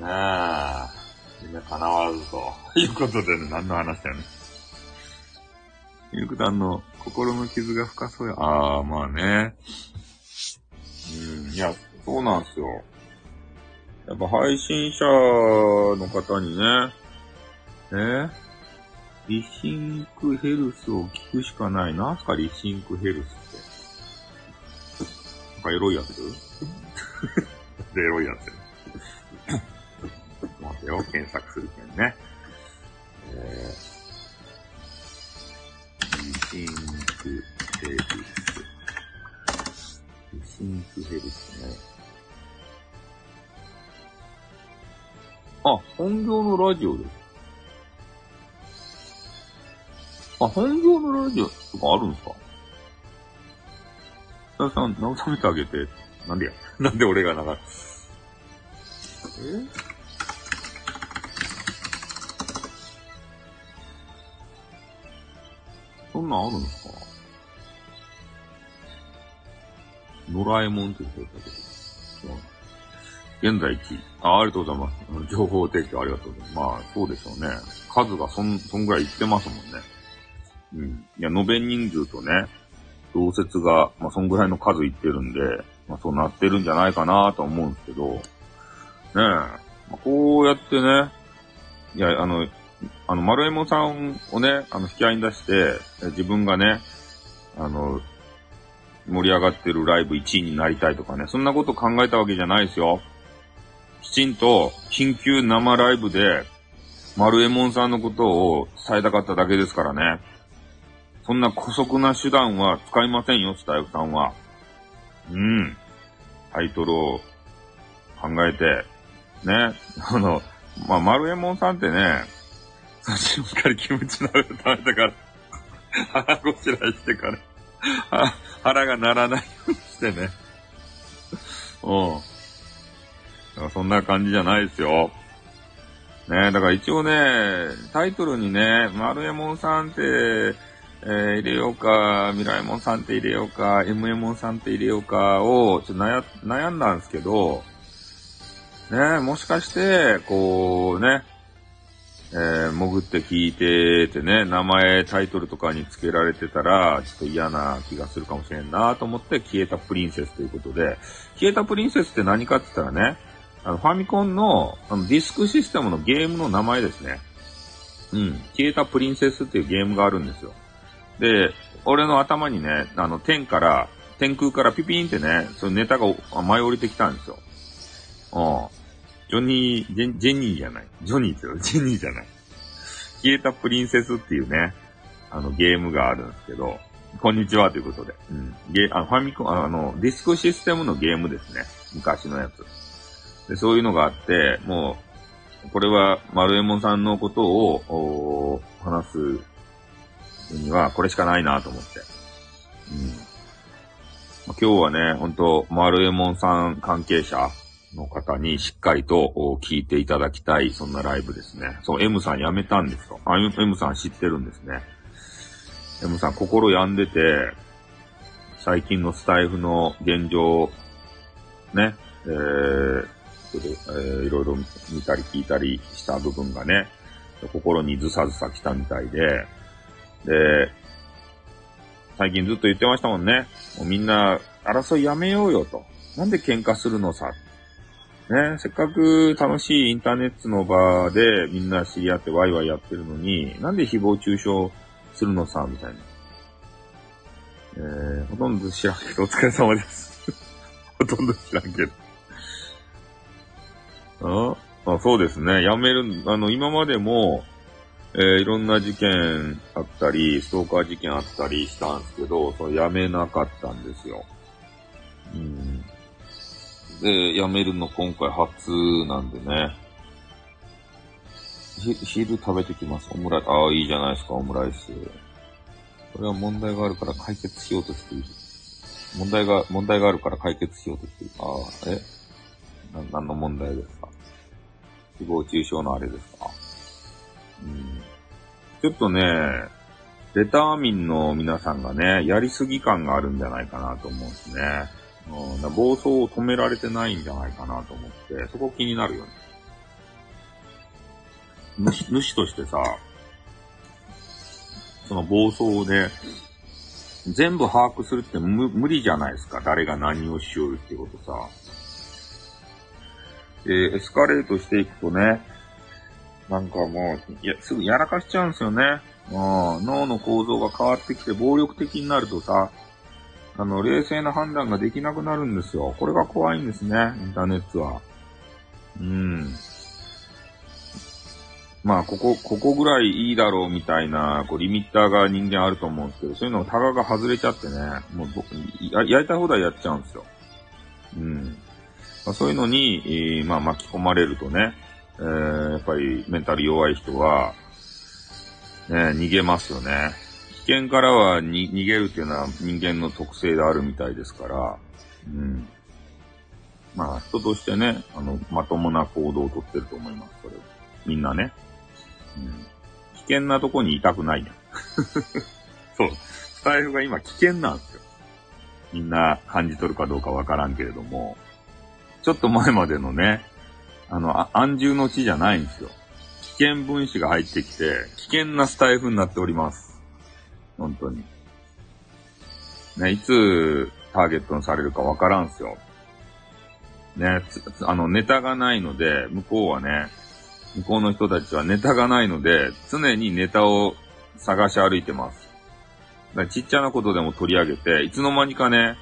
え。夢叶わずと いうことでね、何の話だよね。ミルクさんの心の傷が深そうや。ああ、まあね。うん、いや、そうなんすよ。やっぱ配信者の方にね、えリシンクヘルスを聞くしかない。なんすかリシンクヘルスって。なんかエロいやつ エロいやつ 待てよ。検索するけんね。えー、リシンクヘルス。リシンクヘルスね。あ、本業のラジオです。あ、本業のラジオとかあるんですか？ささん、慰めてあげて。なんでや なんで俺が流すえ？そんなんあるんですか？ドラえもんって言ってたけど。現在1位。あ、ありがとうございます。情報提供ありがとうございます。まあ、そうでしょうね。数がそん、そんぐらいいってますもんね。うん。いや、延べ人数とね、同説が、まあ、そんぐらいの数いってるんで、まあ、そうなってるんじゃないかなと思うんですけど、ねえ、まあ、こうやってね、いや、あの、あの、丸山さんをね、あの、引き合いに出して、自分がね、あの、盛り上がってるライブ1位になりたいとかね、そんなこと考えたわけじゃないですよ。きちんと、緊急生ライブで、丸右衛門さんのことを伝えたかっただけですからね。そんな古速な手段は使いませんよ、スタイフさんは。うん。タイトルを考えて、ね。あの、まあ、丸右衛門さんってね、最初からキムチ鍋食べたから、腹ごしらえしてから、腹が鳴らないようにしてね。うん。そんな感じじゃないですよ。ねだから一応ね、タイトルにね、丸右衛門さんって、えー入れようか、未来もんさんって入れようか、M エモンさんって入れようかを、ちょっと悩悩んだんですけど、ねもしかして、こうね、えー潜って聞いててね、名前、タイトルとかに付けられてたら、ちょっと嫌な気がするかもしれんなと思って、消えたプリンセスということで、消えたプリンセスって何かって言ったらね、あの、ファミコンの、あの、ディスクシステムのゲームの名前ですね。うん。消えたプリンセスっていうゲームがあるんですよ。で、俺の頭にね、あの、天から、天空からピピンってね、そのネタが舞い降りてきたんですよ。うん。ジョニー、ジェジェニーじゃない。ジョニーですよ。ジェニーじゃない。消えたプリンセスっていうね、あの、ゲームがあるんですけど、こんにちはということで。うん。ゲあファミコン、あの、ディスクシステムのゲームですね。昔のやつ。で、そういうのがあって、もう、これは、丸右衛門さんのことを、話すには、これしかないなと思って。うん。ま今日はね、本当丸右衛門さん関係者の方にしっかりと聞いていただきたい、そんなライブですね。そう、M さん辞めたんですよ。あ、M さん知ってるんですね。M さん心病んでて、最近のスタイフの現状、ね、えー、えーいろいろ見たり聞いたりした部分がね、心にずさずさ来たみたいで、で、最近ずっと言ってましたもんね。もうみんな、争いやめようよと。なんで喧嘩するのさ。ね、せっかく楽しいインターネットの場でみんな知り合ってワイワイやってるのに、なんで誹謗中傷するのさ、みたいな。えー、ほとんど知らんけど、お疲れ様です。ほとんど知らんけど。ああそうですね。やめる、あの、今までも、えーいろんな事件あったり、ストーカー事件あったりしたんですけど、それやめなかったんですよ。うん。で、やめるの今回初なんでね。ひ昼食べてきます。オムライス。ああ、いいじゃないですか、オムライス。これは問題があるから解決しようとしている。問題が、問題があるから解決しようとしている。ああ、え？な、何の問題ですか？誹謗中傷のあれですか？ちょっとね、レター民の皆さんがね、やりすぎ感があるんじゃないかなと思うんですね。うん、だ暴走を止められてないんじゃないかなと思って、そこ気になるよね。主 主としてさ、その暴走をね、全部把握するって無理じゃないですか。誰が何をしようってことさ。で、エスカレートしていくとね、なんかもう、いや、すぐやらかしちゃうんですよね。うん、脳の構造が変わってきて暴力的になるとさ、あの、冷静な判断ができなくなるんですよ。これが怖いんですね、インターネットは。うん。まあ、ここ、ここぐらいいいだろうみたいな、こう、リミッターが人間あると思うんですけど、そういうのをタガが外れちゃってね、もうや、やりたい放題やっちゃうんですよ。うん。まあ、そういうのに、えー、まあ、巻き込まれるとね、えー、やっぱりメンタル弱い人は、ね、逃げますよね。危険からは逃げるっていうのは人間の特性であるみたいですから、うん。まあ、人としてね、あの、まともな行動をとってると思います、それは。みんなね。うん。危険なとこにいたくないやん。そう。スタイフが今危険なんですよ。みんな感じ取るかどうかわからんけれども、ちょっと前までのね、あの、安住の地じゃないんですよ。危険分子が入ってきて、危険なスタイフになっております。本当に。ね、いつターゲットにされるかわからんすよ。ね、あの、ネタがないので、向こうはね、向こうの人たちはネタがないので、常にネタを探し歩いてます。だちっちゃなことでも取り上げて、いつの間にかね、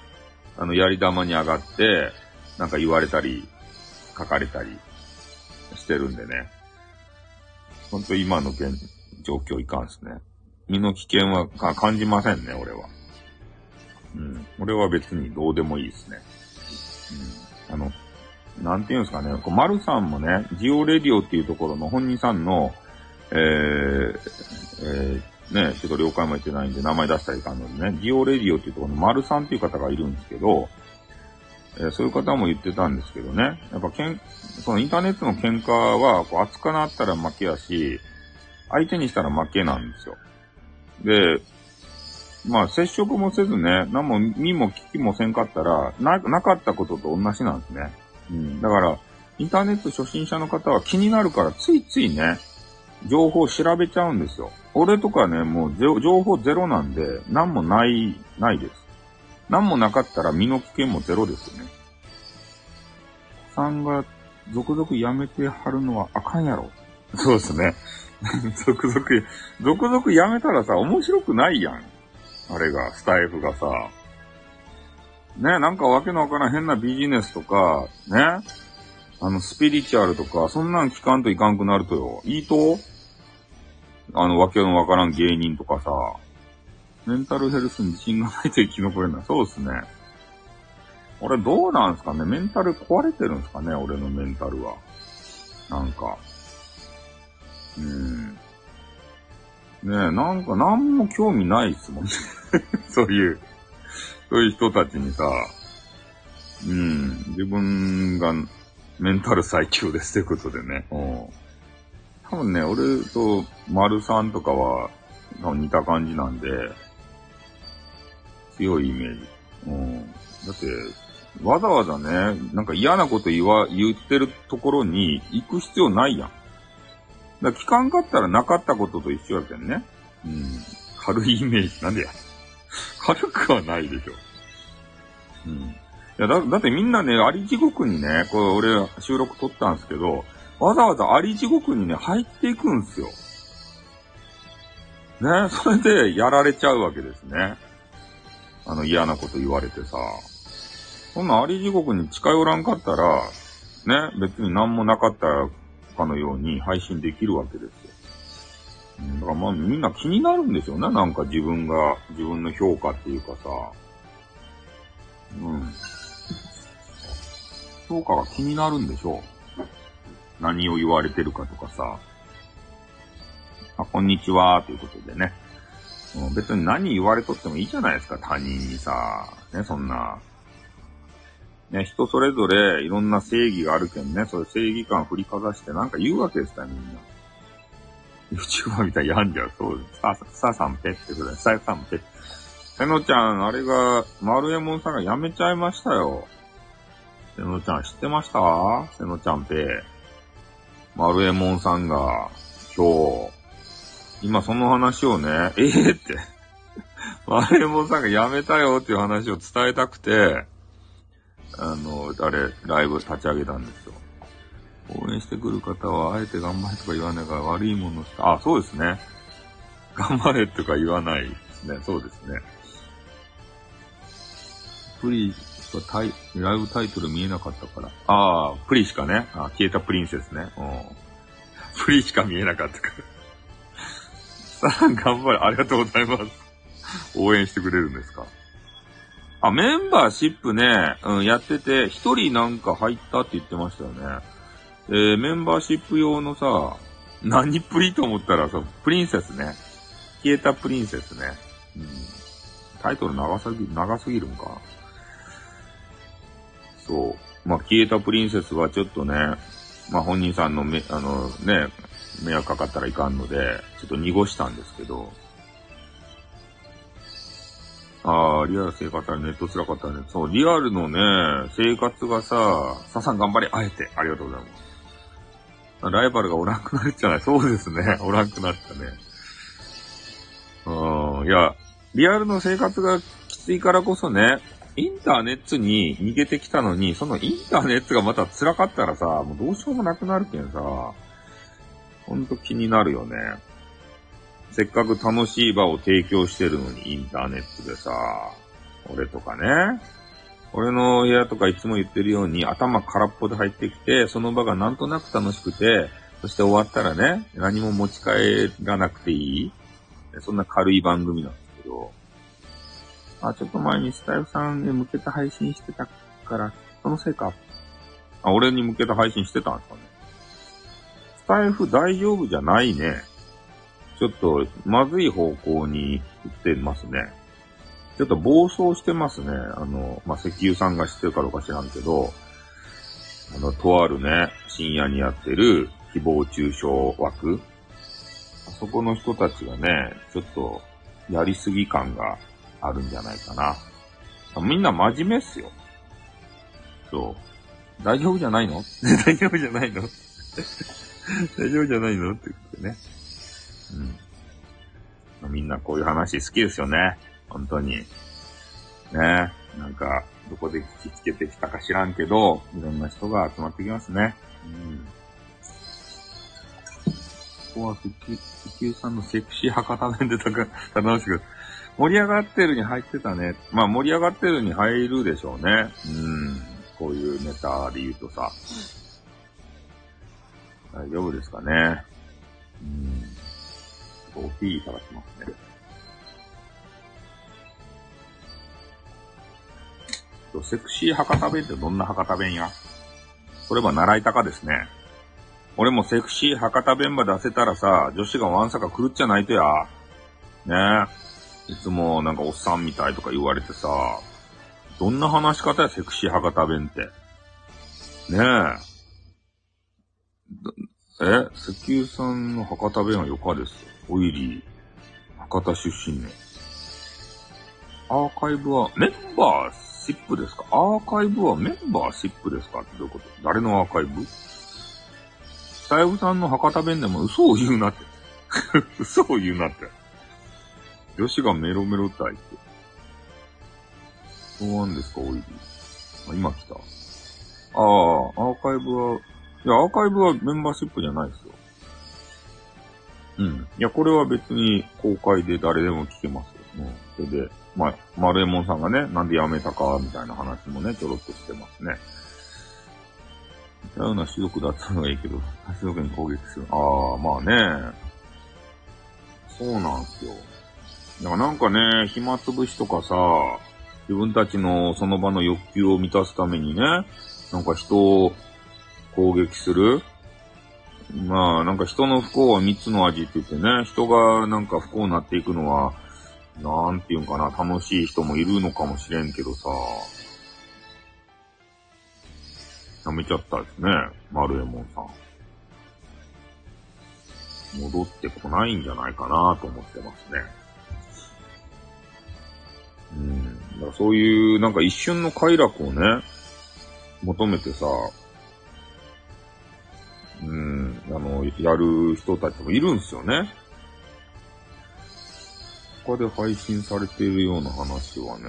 あの、やり玉に上がって、なんか言われたり、書かれたりしてるんでね。ほんと今の現状況いかんすね。身の危険は感じませんね、俺は。うん。俺は別にどうでもいいですね。うん。あの、なんていうんですかね、こう、丸さんもね、ジオレディオっていうところの本人さんの、えー、えー、ね、ちょっと了解も言ってないんで名前出したらいかんのでね、ジオレディオっていうところの丸さんっていう方がいるんですけど、え、そういう方も言ってたんですけどね、やっぱけん、そのインターネットの喧嘩は、こう、熱くなったら負けやし、相手にしたら負けなんですよ。で、まあ、接触もせずね、何も見も聞きもせんかったら、な、なかったことと同じなんですね。うん。だから、インターネット初心者の方は気になるからついついね、情報を調べちゃうんですよ。俺とかね、もう情報ゼロなんで、何もない、ないです。何もなかったら身の危険もゼロですよね。さんが続々やめてはるのはあかんやろ。そうですね。続々、続々やめたらさ、面白くないやん。あれが、スタイフがさ。ね、なんかわけのわからん変なビジネスとか、ね、あの、スピリチュアルとか、そんなん聞かんといかんくなるとよ。いいと？あの、わけのわからん芸人とかさ、メンタルヘルスに自信がないと生き残れない。そうですね。俺どうなんすかね？メンタル壊れてるんすかね？俺のメンタルは。なんか。うん。ねえ、なんか何も興味ないっすもんね。そういう。そういう人たちにさ、うん、自分がメンタル最強ですということでね。うん。多分ね、俺と丸さんとかは多分似た感じなんで、強いイメージ。うん。だって、わざわざね、なんか嫌なこと言わ、言ってるところに行く必要ないやん。だから聞かんかったらなかったことと一緒やけんね。うん。軽いイメージ。なんでや。軽くはないでしょ。うん。いや、だ、だってみんなね、あり地獄にね、これ俺収録撮ったんですけど、わざわざあり地獄にね、入っていくんすよ。ね、それでやられちゃうわけですね。あの嫌なこと言われてさ。そんなあり地獄に近寄らんかったら、ね、別に何もなかったかのように配信できるわけですよ。だからまあみんな気になるんですよね。なんか自分が、自分の評価っていうかさ。うん。評価が気になるんでしょう。何を言われてるかとかさ。あ、こんにちは、ということでね。う、別に何言われとってもいいじゃないですか、他人にさ。ね、そんな。ね、人それぞれいろんな正義があるけんね、そういう正義感振りかざしてなんか言うわけですから、みんな。YouTuber みたいにやんじゃう。そうです。さ、ささんぺってくらい。ささんぺ。せのちゃん、あれが、丸右衛門さんが辞めちゃいましたよ。せのちゃん知ってました？せのちゃんぺ。丸右衛門さんが、今日、今その話をね、え えー、って。丸右衛門さんが辞めたよっていう話を伝えたくて、あの、あれ、ライブ立ち上げたんですよ。応援してくる方は、あえて頑張れとか言わないから悪いものしか、あ、そうですね。頑張れとか言わないですね。そうですね。プリしかタイ、ライブタイトル見えなかったから。ああ、プリしかね。あ消えたプリンセスね。うん。プリしか見えなかったから。さあ、頑張れ。ありがとうございます。応援してくれるんですか？あ、メンバーシップね、うん、やってて、一人なんか入ったって言ってましたよね。えー、メンバーシップ用のさ、何プリと思ったらさ、プリンセスね。消えたプリンセスね。うん、タイトル長すぎ、長すぎるんか。そう。まあ、消えたプリンセスはちょっとね、まあ、本人さんのめ、あのね、迷惑かかったらいかんので、ちょっと濁したんですけど、ああ、リアル生活はネット辛かったね。そう、リアルのね、生活がさ、ささん頑張り、あえて、ありがとうございます。ライバルがおらんくなるじゃない。そうですね。おらんくなったね。うん、いや、リアルの生活がきついからこそね、インターネットに逃げてきたのに、そのインターネットがまた辛かったらさ、もうどうしようもなくなるけんさ、ほんと気になるよね。せっかく楽しい場を提供してるのに、インターネットでさ、俺とかね、俺の部屋とかいつも言ってるように頭空っぽで入ってきて、その場がなんとなく楽しくて、そして終わったらね、何も持ち帰らなくていいそんな軽い番組なんですけど、あ、ちょっと前にスタイフさんへ向けて配信してたから、そのせいか。あ、俺に向けて配信してたんですかね。スタイフ大丈夫じゃないね。ちょっと、まずい方向に行ってますね。ちょっと暴走してますね。あの、まあ、石油さんが知ってるかどうか知らんけど、あの、とあるね、深夜にやってる誹謗中傷枠。あそこの人たちがね、ちょっと、やりすぎ感があるんじゃないかな。みんな真面目っすよ。そう。大丈夫じゃないの？大丈夫じゃないの？大丈夫じゃないの？って言ってね。うん。みんなこういう話好きですよね。本当に。ねなんか、どこで聞きつけてきたか知らんけど、いろんな人が集まってきますね。うん。ここは石油、石油さんのセクシー博多弁でたか、楽しく。盛り上がってるに入ってたね。まあ盛り上がってるに入るでしょうね。うん。こういうネタで言うとさ。大丈夫ですかね。うん。おティーいただきますね。セクシー博多弁ってどんな博多弁や？それは習いたかですね。俺もセクシー博多弁ば出せたらさ、女子がワンサか狂っちゃないとや。ねえ。いつもなんかおっさんみたいとか言われてさ、どんな話し方やセクシー博多弁って。ねえ。え石油さんの博多弁はよかです。オイリー。博多出身ね。アーカイブはメンバーシップですか？アーカイブはメンバーシップですか？ってどういうこと？誰のアーカイブ？スタイフさんの博多弁でも嘘を言うなって。嘘を言うなって。女子がメロメロ体って。そうなんですか、オイリー。今来た。ああ、アーカイブは、いや、アーカイブはメンバーシップじゃないですよ。うん。いや、これは別に公開で誰でも聞けますよ。うん。それで、まあ、マルエモンさんがね、なんで辞めたか、みたいな話もね、ちょろっとしてますね。似たような種族だったのがいいけど、種族に攻撃する。ああ、まあね。そうなんすよ。だからなんかね、暇つぶしとかさ、自分たちのその場の欲求を満たすためにね、なんか人を攻撃する？まあ、なんか人の不幸は三つの味って言ってね、人がなんか不幸になっていくのは、なんていうんかな、楽しい人もいるのかもしれんけどさ、やめちゃったですね、丸右衛門さん。戻ってこないんじゃないかなと思ってますね。うん。だからそういう、なんか一瞬の快楽をね、求めてさ、うん、あの、やる人たちもいるんですよね。他で配信されているような話はね、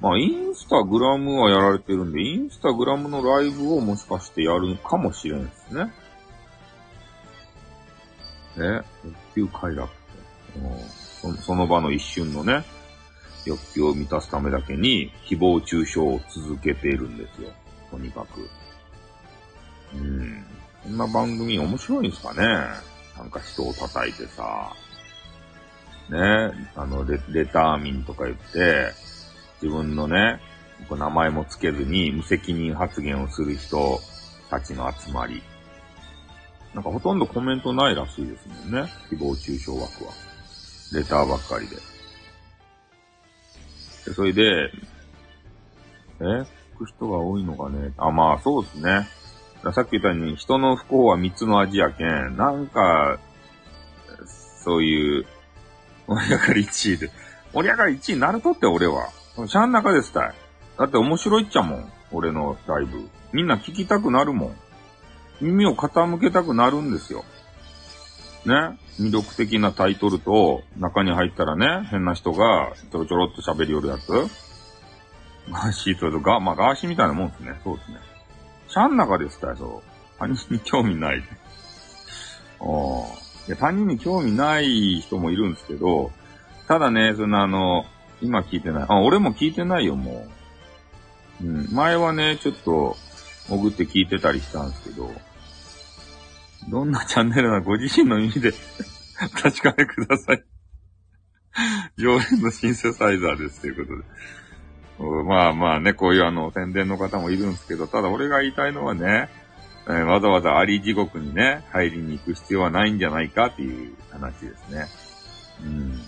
まあ、インスタグラムはやられてるんで、インスタグラムのライブをもしかしてやるかもしれんですね。え欲求快楽、うんそ。その場の一瞬のね、欲求を満たすためだけに、誹謗中傷を続けているんですよ。とにかく。うん。こんな番組面白いんですかね？なんか人を叩いてさ、ね、あのレ、レターミンとか言って、自分のね、名前もつけずに無責任発言をする人たちの集まり。なんかほとんどコメントないらしいですもんね。誹謗中傷枠は。レターばっかりで。でそれで、え？聞く人が多いのがね。あ、まあそうですね。さっき言ったように人の不幸は三つの味やけん。なんか、そういう、盛り上がり1位で。盛り上がり1位になるとって俺は。シャン中ですたい。だって面白いっちゃもん。俺のライブ。みんな聞きたくなるもん。耳を傾けたくなるんですよ。ね？魅力的なタイトルと、中に入ったらね、変な人がちょろちょろっと喋りよるやつ。ガーシーとが、まあガーシーみたいなもんですね。そうですね。シャン中ですたよ、そう。他人に興味ない。あいや他人に興味ない人もいるんですけど、ただね、そのあの、今聞いてない。あ、俺も聞いてないよ、もう。うん。前はね、ちょっと、潜って聞いてたりしたんですけど、どんなチャンネルなの？ご自身の耳で確かめください常連のシンセサイザーですということで。まあまあね、こういうあの、宣伝の方もいるんですけど、ただ俺が言いたいのはね、えー、わざわざあり地獄にね、入りに行く必要はないんじゃないかっていう話ですね。うん。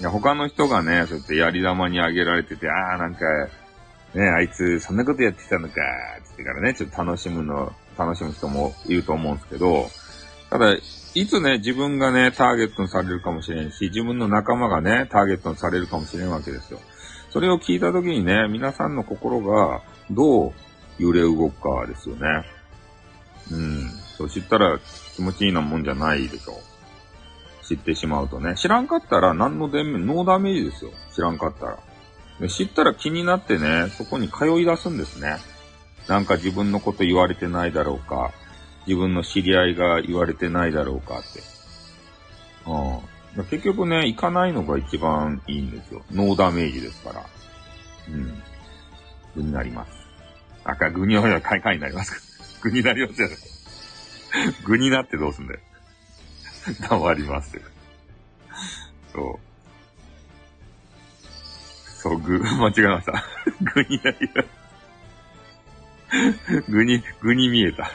いや、他の人がね、そうやってやり玉にあげられてて、ああ、なんか、ね、あいつ、そんなことやってきたのか、つってからね、ちょっと楽しむの、楽しむ人もいると思うんですけど、ただ、いつね、自分がね、ターゲットにされるかもしれんし、自分の仲間がね、ターゲットにされるかもしれんわけですよ。それを聞いたときにね、皆さんの心がどう揺れ動くかですよね。うん。そう知ったら気持ちいいなもんじゃないでしょ。知ってしまうとね。知らんかったら何のデメ、ノーダメージですよ。知らんかったら。知ったら気になってね、そこに通い出すんですね。なんか自分のこと言われてないだろうか。自分の知り合いが言われてないだろうかって。うん。結局ね、行かないのが一番いいんですよ。ノーダメージですから。うん。具になります。赤、具には、かいかいになりますか。具になります よね。具になってどうすんだよ。黙りますよ。そう。そう、具、間違えました。具になります。具に、具に見えた。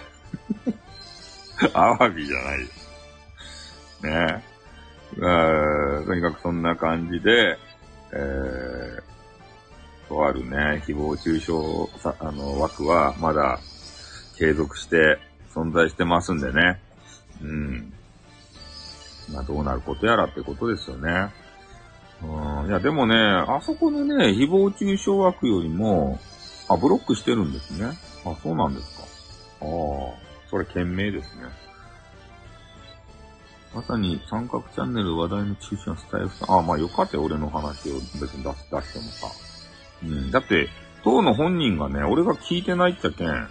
アワビじゃないです。ねえ。とにかくそんな感じで、えー、とあるね、誹謗中傷さ、あの、枠はまだ継続して存在してますんでね。うん。まあどうなることやらってことですよね。うん。いや、でもね、あそこのね、誹謗中傷枠よりも、あ、ブロックしてるんですね。あ、そうなんですか。ああ。それ賢明ですね。まさに三角チャンネル話題の中心はスタイフさん。あ、まあよかったよ、俺の話を別に出し出してもさ。うん。だって、当の本人がね、俺が聞いてないっちゃけん。ね。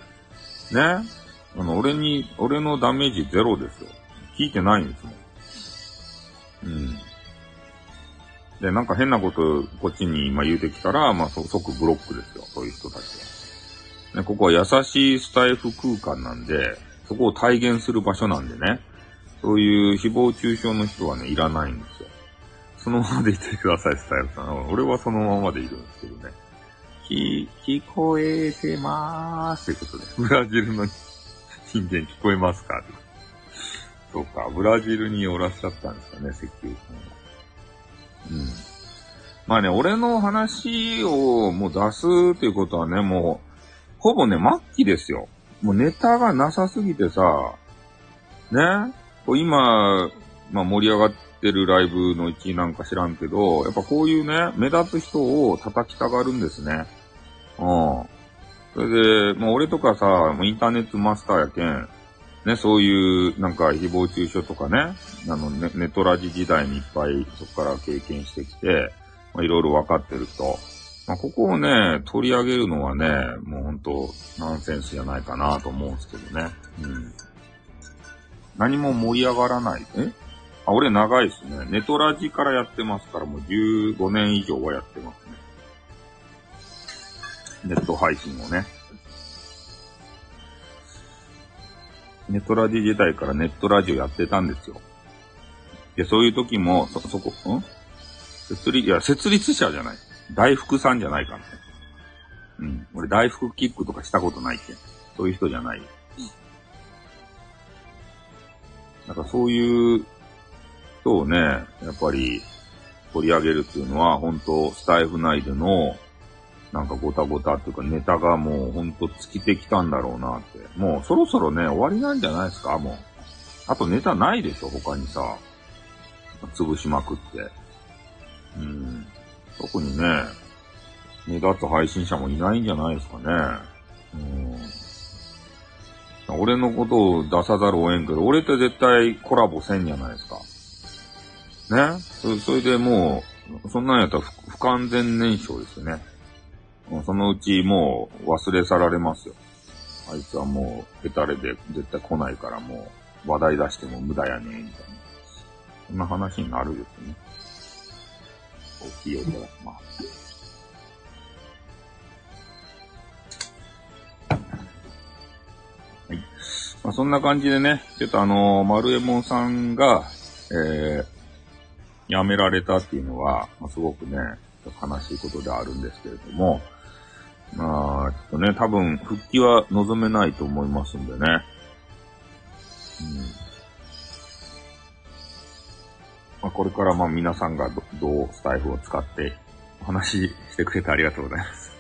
あの、俺に、俺のダメージゼロですよ。聞いてないんですもん。うん。で、なんか変なことこっちに今言うてきたら、まあ即ブロックですよ。そういう人たちは。ね、ここは優しいスタイフ空間なんで、そこを体現する場所なんでね。そういう誹謗中傷の人はね、いらないんですよ。そのままでいてください、スタイルさん。俺はそのままでいるんですけどね。き、聞こえてまーす。ということで。ブラジルの人間聞こえますかそうか、ブラジルにおらっしゃったんですかね、石油さんが。うん。まあね、俺の話をもう出すっていうことはね、もう、ほぼね、末期ですよ。もうネタがなさすぎてさ、ね今、まあ盛り上がってるライブの1位なんか知らんけど、やっぱこういうね、目立つ人を叩きたがるんですね。うん。それで、もう俺とかさ、インターネットマスターやけん、ね、そういうなんか誹謗中傷とかね、あのネネトラジ時代にいっぱいそこから経験してきて、いろいろ分かってる人。まあ、ここをね、取り上げるのはね、もうほんとナンセンスじゃないかなと思うんですけどね。うん。何も盛り上がらない。え？あ、俺長いですね。ネトラジからやってますから、もう15年以上はやってますね。ネット配信をね。ネトラジ時代からネットラジオやってたんですよ。で、そういう時も、そ、そこ、ん？設立、いや、設立者じゃない。大福さんじゃないかな。うん。俺、大福キックとかしたことないって。そういう人じゃない。なんかそういう人をね、やっぱり取り上げるっていうのは、本当スタイフ内での、なんかごたごたっていうかネタがもうほんと尽きてきたんだろうなって。もうそろそろね、終わりなんじゃないですかもう。あとネタないでしょ他にさ。潰しまくって。うん。特にね、目立つ配信者もいないんじゃないですかね。うん。俺のことを出さざるを得んけど、俺って絶対コラボせんじゃないですか。ね？そそれでもう、そんなんやったら不完全燃焼ですよね。そのうちもう忘れ去られますよ。あいつはもう、ヘタレで絶対来ないからもう、話題出しても無駄やねみたいな。そんな話になるですね。大きい音が、まあ。まあ、そんな感じでね、ちょっとあのー、丸右衛門さんが、えー、辞められたっていうのは、まあ、すごくね、悲しいことであるんですけれども、まあ、ちょっとね、多分、復帰は望めないと思いますんでね。うん。ま、これからまあ皆さんがどどうスタイフを使ってお話ししてくれてありがとうございます。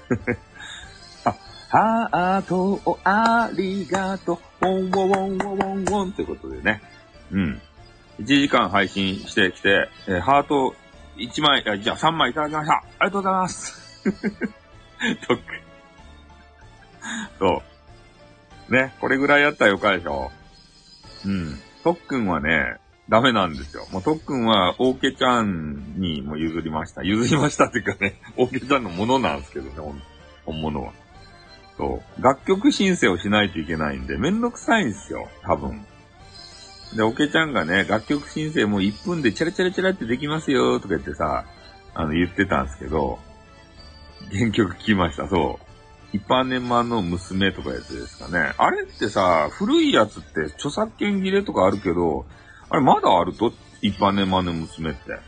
ハートをありがとう、ウォンウォンウォンウォンウォンということでね。うん。1時間配信してきて、えー、ハート1枚、じゃあ3枚いただきました。ありがとうございます。特そう。ね、これぐらいやったらよかでしょ。うん。特訓はね、ダメなんですよ。もう特訓は、オーケちゃんにも譲りました。譲りましたっていうかね、オーケちゃんのものなんですけどね、本物は。そう。楽曲申請をしないといけないんで、めんどくさいんですよ、多分。で、オケちゃんがね、楽曲申請もう1分でチャラチャラチャラってできますよ、とか言ってさ、あの、言ってたんですけど、原曲聞きました、そう。一般年間の娘とかやつですかね。あれってさ、古いやつって著作権切れとかあるけど、あれまだあると？一般年間の娘って。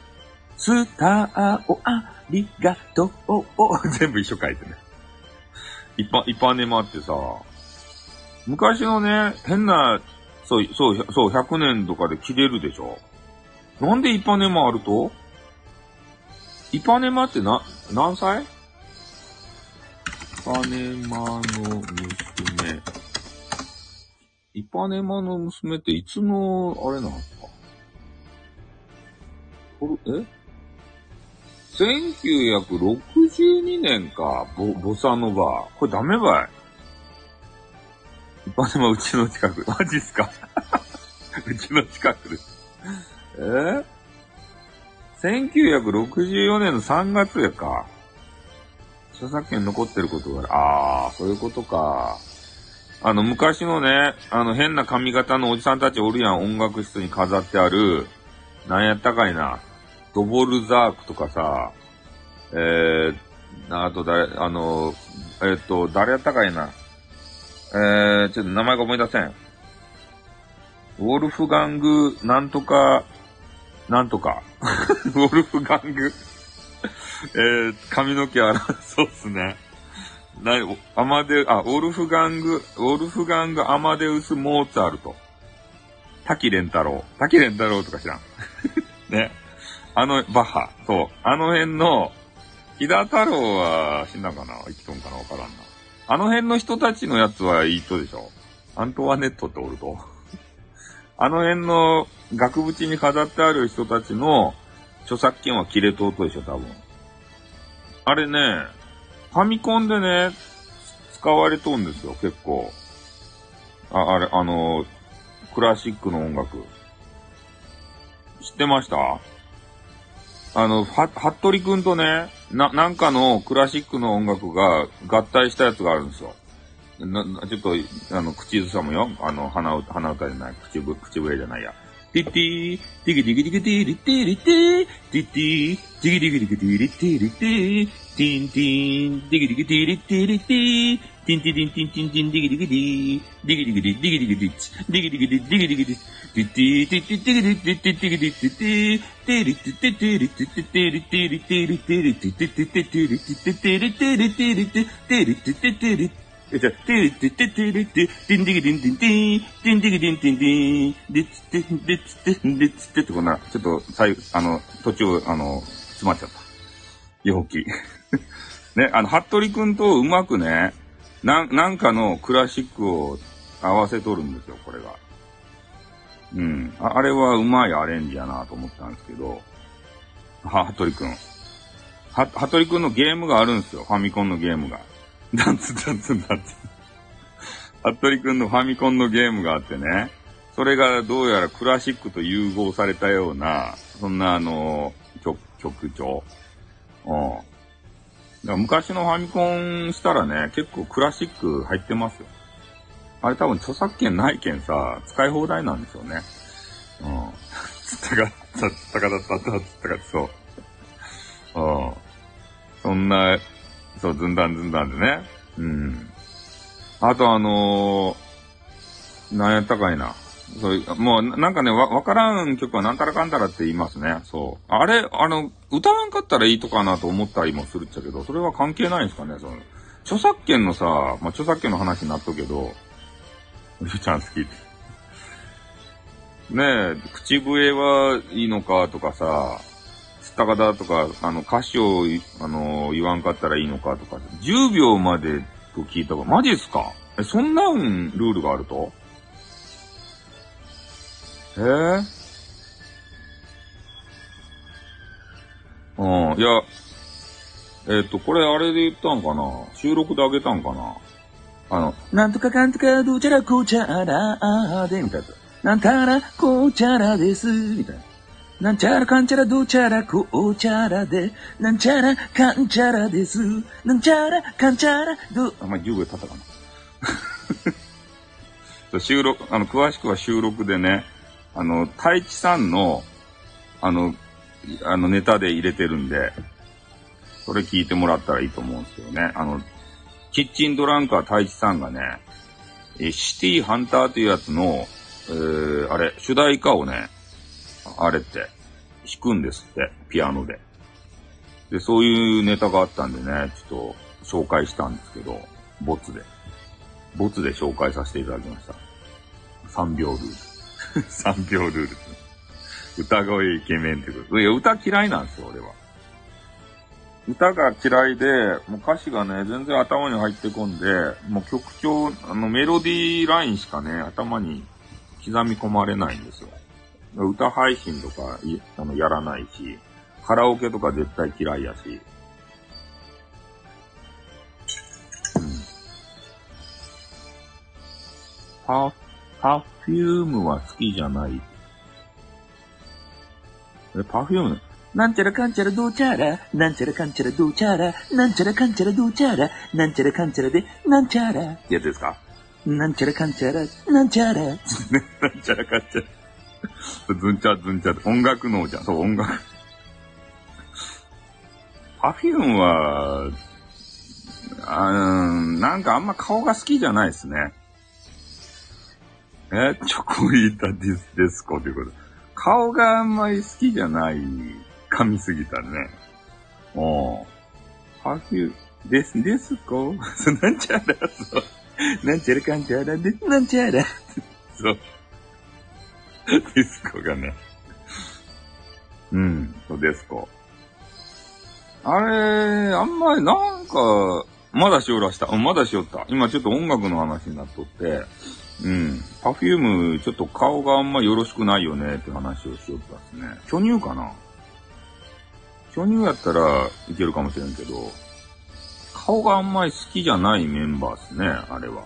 スターをありがとう 全部一緒書いてね。一般、一般年間ってさ、昔のね、変な、そう、そう、そう、100年とかで切れるでしょ。なんで一般年間あると？一般年間ってな、何歳？パネマの娘。イパネマの娘っていつの、あれなんですか、え？?1962 年か、ボ、ボサノバ。これダメばい。イパネマうちの近く。マジっすか？うちの近くです。え ?1964 年の3月やか。著作権残ってることがある。ああ、そういうことか。あの、昔のね、あの、変な髪型のおじさんたちおるやん、音楽室に飾ってある、なんやったかいな、ドボルザークとかさ、えー、あと誰、あの、えー、っと、誰やったかいな。えー、ちょっと名前が思い出せん。ウォルフガング、なんとか、なんとか。ウォルフガングえー、髪の毛洗う、そうっすね。な、アマデ、あ、オルフガング、オルフガング、アマデウス、モーツァルト。滝蓮太郎。滝蓮太郎とか知らん。ね。あの、バッハ。そう。あの辺の、木田太郎は死んだかな？生きとんかな？わからんな。あの辺の人たちのやつはいいとでしょアントワネットっておると。あの辺の額縁に飾ってある人たちの著作権は切れとうとでしょ、多分。あれね、ファミコンでね、使われとんですよ、結構。あ、あれ、あの、クラシックの音楽。知ってました？あの、は、はっとりくんとね、な、なんかのクラシックの音楽が合体したやつがあるんですよ。な、なちょっと、あの、口ずさむよ。あの、鼻歌、鼻歌じゃない。口ぶ、口笛じゃないや。ティッティー、ティギティギティギティリッティリッティティッティー、ティギティギティギティリッティリッティティンティン、ティギティギティリッティリッティティンティリンティンティンティンディギディギディディギディギディディギディギディディギディギディディギディギディディティティティティギディティティティギディティティティリティティティリティティティリティリティリティリティティティティリティティティリティリティリティティリティティティリえ、じゃ、ティリティティティリティ、ティンディギディンティンティン、ティンディギディンティティン、ディッツティン、ディッツティン、ディッツティってこんな、ちょっと、最後、あの、途中、あの、詰まっちゃった。陽気。ね、あの、服部くんとうまくね、な、なんかのクラシックを合わせとるんですよ、これが。うん。ああれはうまいアレンジやなと思ったんですけど、は、服部くん。は、服部くんのゲームがあるんですよ、ファミコンのゲームが。ダンツダンツダンツ。服部くんのファミコンのゲームがあってね、それがどうやらクラシックと融合されたような、そんなあの、曲、曲調。うん。ら昔のファミコンしたらね、結構クラシック入ってますよ。あれ多分著作権ないけんさ、使い放題なんですよね。うん。つったか、つったかだったったつったかそう。うん。そんな、そう、ずんだんずんだんでね。うん。あとあのー、なんやったかいな。そういう、もう、なんかね、わ、わからん曲はなんたらかんたらって言いますね。そう。あれ、あの、歌わんかったらいいとかなと思ったりもするっちゃけど、それは関係ないんですかね、その、著作権のさ、まあ、著作権の話になっとけど、ゆうちゃん好きって。ねえ、口笛はいいのかとかさ、つったかだとか、あの、歌詞を、あの、言わんかったらいいのかとか、10秒までと聞いたか、マジっすか？え、そんなんルールがあると？えー、うん、いや、えっ、と、これあれで言ったんかな？収録であげたんかな？あの、なんとかかんとかどうちゃらこうちゃらで、みたいな。なんたらこうちゃらです、みたいな。なんちゃらかんちゃらどうちゃらこうちゃらで、なんちゃらかんちゃらです。なんちゃらかんちゃらどう、あ、まあ、10秒経ったかな。収録、あの、詳しくは収録でね、あの、太一さんの、あの、あの、ネタで入れてるんで、それ聞いてもらったらいいと思うんですよね。あの、キッチンドランカー太一さんがね、えシティハンターというやつの、えー、あれ、主題歌をね、あれって、弾くんですって、ピアノで。で、そういうネタがあったんでね、ちょっと紹介したんですけど、ボツで。ボツで紹介させていただきました。3秒ルール。3秒ルール。歌声イケメンってこと。いや、歌嫌いなんですよ、俺は。歌が嫌いで、もう歌詞がね、全然頭に入ってこんで、もう曲調、あの、メロディーラインしかね、頭に刻み込まれないんですよ。歌配信とかあのやらないし、カラオケとか絶対嫌いやし。うん。パ、パフュームは好きじゃない。え、パフュームなんちゃらかんちゃらどうちゃら、なんちゃらかんちゃらどうちゃら、なんちゃらかんちゃらどうちゃら、なんちゃらかんちゃらで、なんちゃらってやつですか？なんちゃらかんちゃら、なんちゃら。なんちゃらかんちゃら。ずんちゃずんちゃ音楽脳じゃん。そう、音楽。パフュームは、あーなんかあんま顔が好きじゃないですね。え、チョコリータディスデスコということ。顔があんまり好きじゃない。噛みすぎたね。おうパフュー、デス、デスコ、なんちゃら、そう。なんちゃらかんちゃらで、なんちゃら。そう。ディスコがね。うん、そう、ディスコ。あれ、あんまり、なんか、まだしおらした。うんまだしおった。今ちょっと音楽の話になっとって、うん。パフューム、ちょっと顔があんまよろしくないよねって話をしよったっすね。巨乳かな？巨乳やったらいけるかもしれんけど、顔があんまり好きじゃないメンバーっすね、あれは。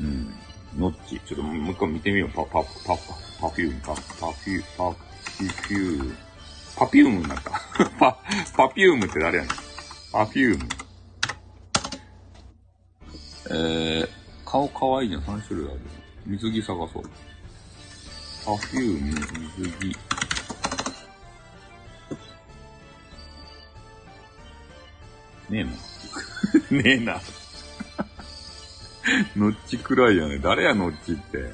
うん。ノッチ。ちょっともう一回見てみよう。パ、パ、パ、パ、パフューム、パ、パフュー、パ、フュー、パピュームになった。パ、パピュームって誰やねん？パフューム。えー、顔かわいいじゃん。3種類ある。水着探そう。パフューム、水着。ねえな。ねえな。ノッチくらいやね。誰や、ノッチって。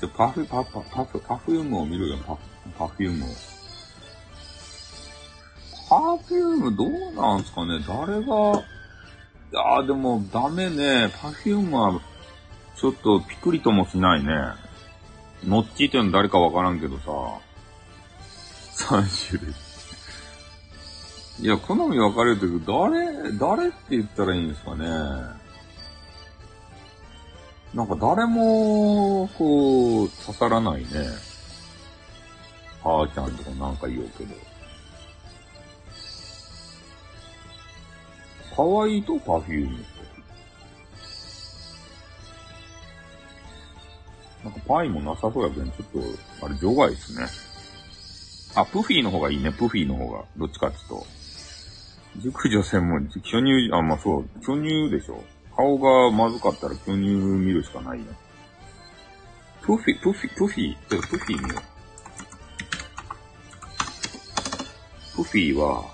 ちょ、パフ、パ、パ、パフ、パフュームを見るよ、パ、パフュームを。パフュームどうなんすかね誰が、いやーでもダメね。パフュームは、ちょっとピクリともしないね。ノッチーっていうの誰かわからんけどさ。3種類。いや、好み分かれるけど、誰、誰って言ったらいいんですかね。なんか誰も、こう、刺さらないね。はーちゃんとかなんか言おうけど。可愛いとパフューム。なんかパイもなさそうやけど、ちょっと、あれ、除外ですね。あ、プフィーの方がいいね、プフィーの方が。どっちかっていうと。熟女専門、巨乳、あ、まあそう、巨乳でしょ。顔がまずかったら巨乳見るしかないよ。プフィ、プフィ、プフィ、プフィ見よう。プフィは、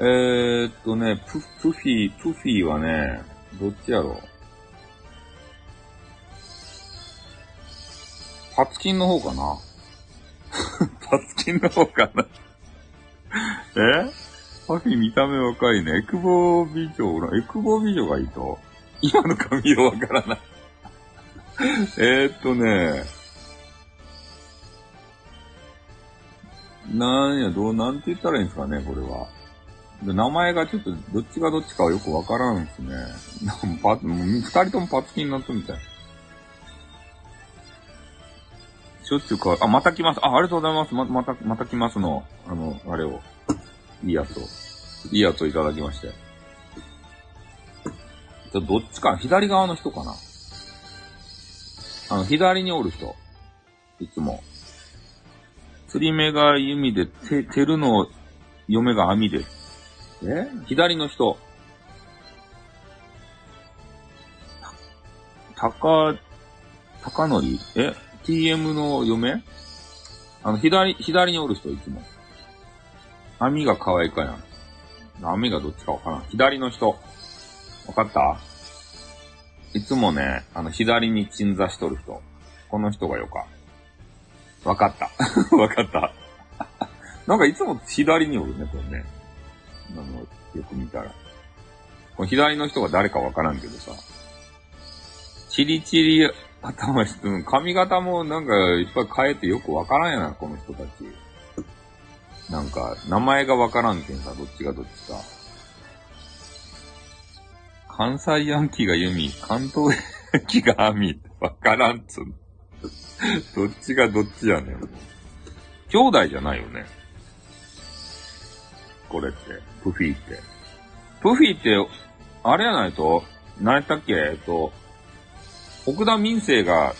えー、っとね、プ、プフィ、プフィはね、どっちやろう？パツキンの方かな？パツキンの方かな？え？パフィ見た目若いね。エクボ美女、ほら、エクボ美女がいいと？今の髪色わからない。えーっとね、なんや、どう、なんて言ったらいいんですかね、これは。で名前がちょっと、どっちがどっちかはよくわからんですね。なんパもう二人ともパツキになったみたい。しょっちゅうか、あ、また来ます。あ、ありがとうございます。ま、また、また来ますの。あの、あれを。いいやつを。いいやつをいただきまして。ちょ、どっちか、左側の人かな。あの、左におる人。いつも。釣り目が弓で、て、てるの嫁が網です。え左の人。た、たか、たかのりえ ?TM の嫁？あの、左、左におる人、いつも。網が可愛いかやん。網がどっちかわからん。左の人。わかった？いつもね、あの、左に鎮座しとる人。この人がよか。わかった。わかった。なんかいつも左におるね、これね。あの、よく見たら。この左の人が誰かわからんけどさ。チリチリ頭して、髪型もなんかいっぱい変えてよくわからんやな、この人たち。なんか、名前がわからんけんさ、どっちがどっちか。関西ヤンキーが弓、関東ヤンキーが網、わからんっつう。どっちがどっちやねん。兄弟じゃないよね。これって、プフィーって。プフィーって、あれやないと、何やったっけ？えっと、奥田民生が、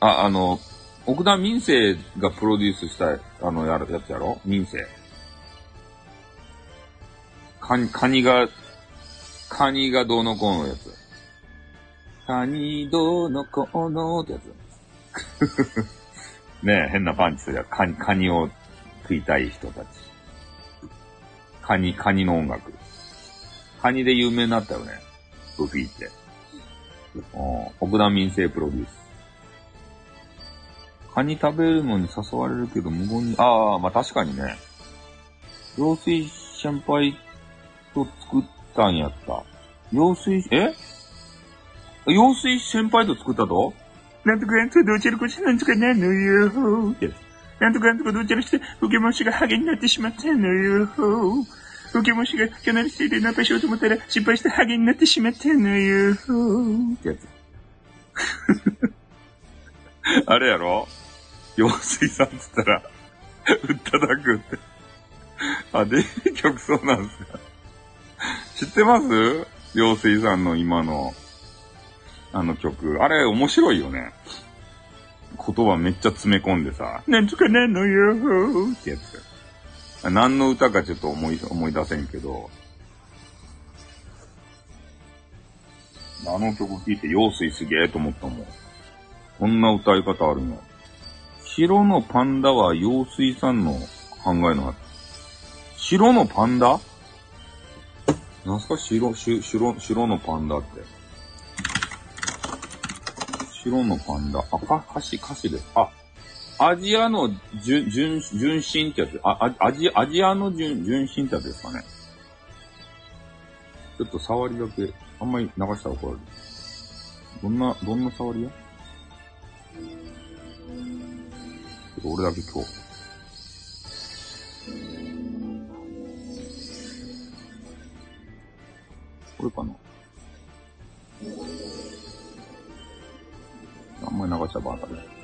あ、あの、奥田民生がプロデュースした、あの、やる、やつやろ？民生。カニ、カニが、カニがどうのこうのやつ。カニどうのこうのってやつ。ねえ、変なパンチするやつ。カニ、カニを食いたい人たち。カニ、カニの音楽。カニで有名になったよね。ブフィーって。うん奥田民生プロデュース。カニ食べるのに誘われるけど無言に、ああ、まあ確かにね。陽水先輩と作ったんやった。陽水、え？陽水先輩と作ったと？なんとかなんとかどちらこちなんとかなのよーってなんとかなんとかどうちゃらして、ポケモン氏がハゲになってしまったのよーポケモン氏がキャナルステイでナンパしようと思ったら失敗してハゲになってしまったのよってやつ。あれやろ？陽水さんっつったら、うっただくって。あ、デビュー曲そうなんですか知ってます？陽水さんの今の、あの曲。あれ面白いよね。言葉めっちゃ詰め込んでさ、なんとかなんのよーってやつ。何の歌かちょっと思い、思い出せんけど、あの曲聴いて陽水すげえと思ったもん。こんな歌い方あるの。白のパンダは陽水さんの考えのある。白のパンダ？なんすか白、白、白のパンダって。白のパンダ。あ、か、歌詞、歌詞です。あ、アジアの純、純、純真ってやつ。あ、アジア、ジアの純、純真ってやつですかね。ちょっと触りだけ、あんまり流したら怒られる。どんな、どんな触りや？ちょっと俺だけ今日。これかな？あんまり流したらバータで。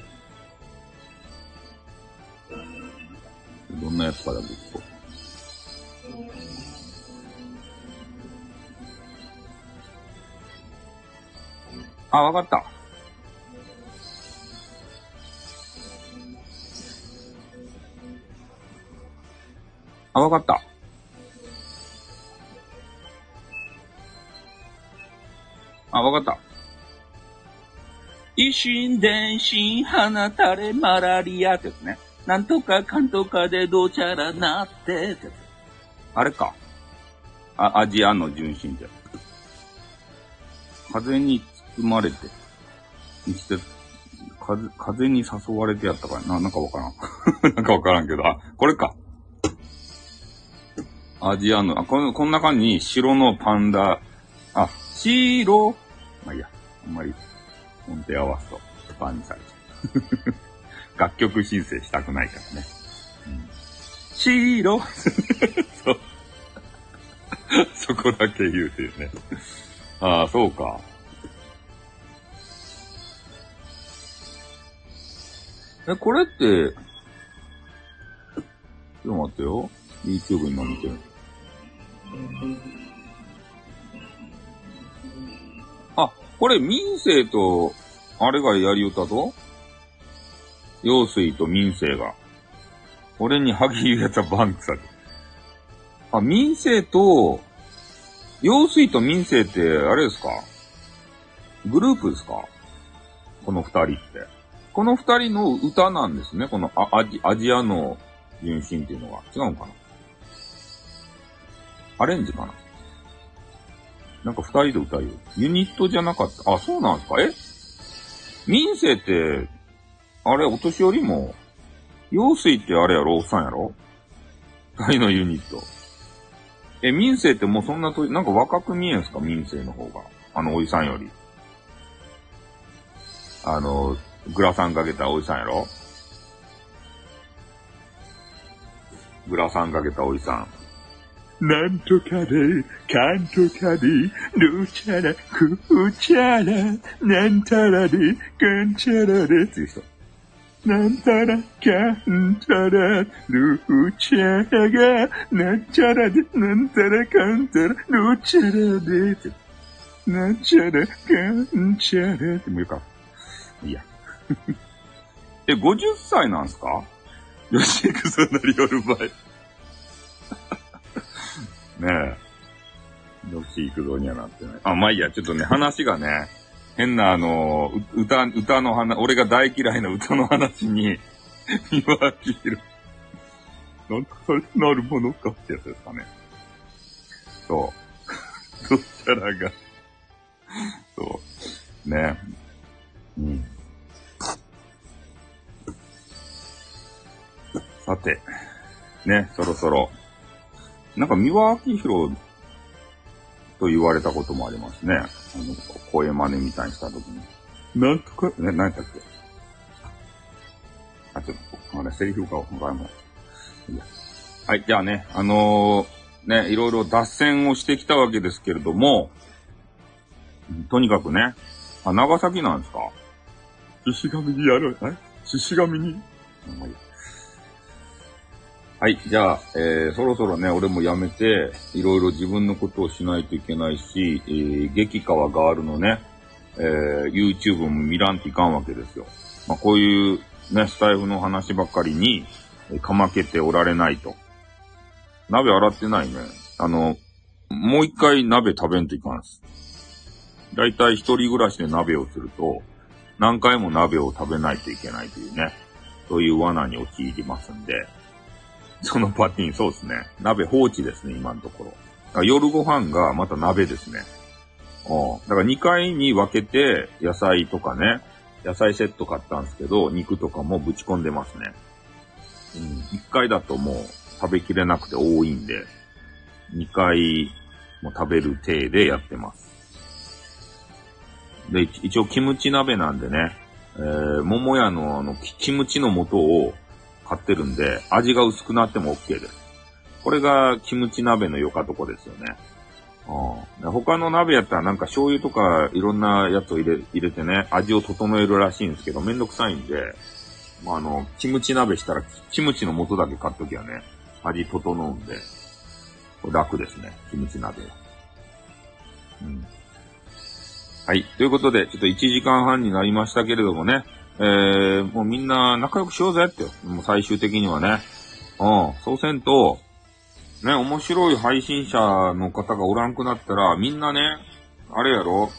どんなやつかだけ聞こう。あ、わかった。あ、わかった。あ、わかった。一心伝心放たれマラリアってやつね。なんとかかんとかでどうちゃらなってってやつ。あれか。あ、アジアの純真ってやつ。風に包まれて、て、風、風に誘われてやったかな、なんかわからん。なんかわからんけど、あ、これか。アジアの、あ、この、この中に白のパンダ、あ、白、まあいいや、あんまり音程合わすと、バンにされちゃう。楽曲申請したくないからね。うん、白 そう。そこだけ言うていうね。ああ、そうか。え、これって、ちょっと待ってよ。YouTube 今見てる。あ、これ民生と、あれがやり歌と？陽水と民生が。俺にハギ言うやつはバンクさで。あ、民生と、陽水と民生って、あれですか？グループですか？この二人って。この二人の歌なんですね。このアアジアジアの純真っていうのは。違うのかな？アレンジかな？なんか二人で歌うよ。ユニットじゃなかった。あ、そうなんですか？え？民生って、あれ、お年寄りも、陽水ってあれやろ？おっさんやろ？二人のユニット。え、民生ってもうそんなと、なんか若く見えんすか？民生の方が。あのおじさんより。あの、グラサンかけたおじさんやろ？グラサンかけたおじさん。なんとかで、かんとかで、ルチャラ、クーチャラ、なんたらで、かんちゃらで、っていう人。なんたら、かんたら、ルチャラが、なんちゃらで、なんたらかんたら、ルチャラで。なんちゃら、かんちゃらってもういいか。いいや。え、50歳なんすか？吉幾三なりよる場合。ねえ。吉幾三にはなってない。あ、まあいいや、ちょっとね、話がね、変なあの、う歌、歌の話、俺が大嫌いな歌の話に、三輪明宏。なんかそれなるものかってやつですかね。そう。どちらが。そう。ねうん。さて、ね、そろそろ。なんか三輪明宏と言われたこともありますね。あの、声真似みたいにしたときに。なんとか、ね、何やったっけ。あ、ちょっと、あれ、セリフがわからんもはい、じゃあね、あのーね、いろいろ脱線をしてきたわけですけれども、とにかくね、あ、長崎なんですか。獅子神にやる、え？獅子神に？はい。じゃあ、えー、そろそろね、俺もやめて、いろいろ自分のことをしないといけないし、えー、激川ガールのね、えー、YouTube も見らんといかんわけですよ。まあ、こういうね、スタイフの話ばっかりに、えかまけておられないと。鍋洗ってないね。あの、もう一回鍋食べんといかんす。だいたい一人暮らしで鍋をすると、何回も鍋を食べないといけないというね、そういう罠に陥りますんで、そのパティン、そうですね。鍋放置ですね、今のところ。夜ご飯がまた鍋ですね。うん。だから2回に分けて野菜とかね、野菜セット買ったんですけど、肉とかもぶち込んでますね。うん。1回だともう食べきれなくて多いんで、2回も食べる体でやってます。で、一応キムチ鍋なんでね、えー、桃屋のあの、キムチの素を買ってるんで、味が薄くなっても OK です。これがキムチ鍋の良かとこですよね。うん、他の鍋やったらなんか醤油とかいろんなやつを入れ入れてね、味を整えるらしいんですけど、めんどくさいんで、まあ、あの、キムチ鍋したらキムチの素だけ買っときゃね、味整うんで、楽ですね、キムチ鍋は。うん。はい。ということで、ちょっと1時間半になりましたけれどもね、えー、もうみんな仲良くしようぜって、もう最終的にはね。うん。そうせんと、ね、面白い配信者の方がおらんくなったら、みんなね、あれやろ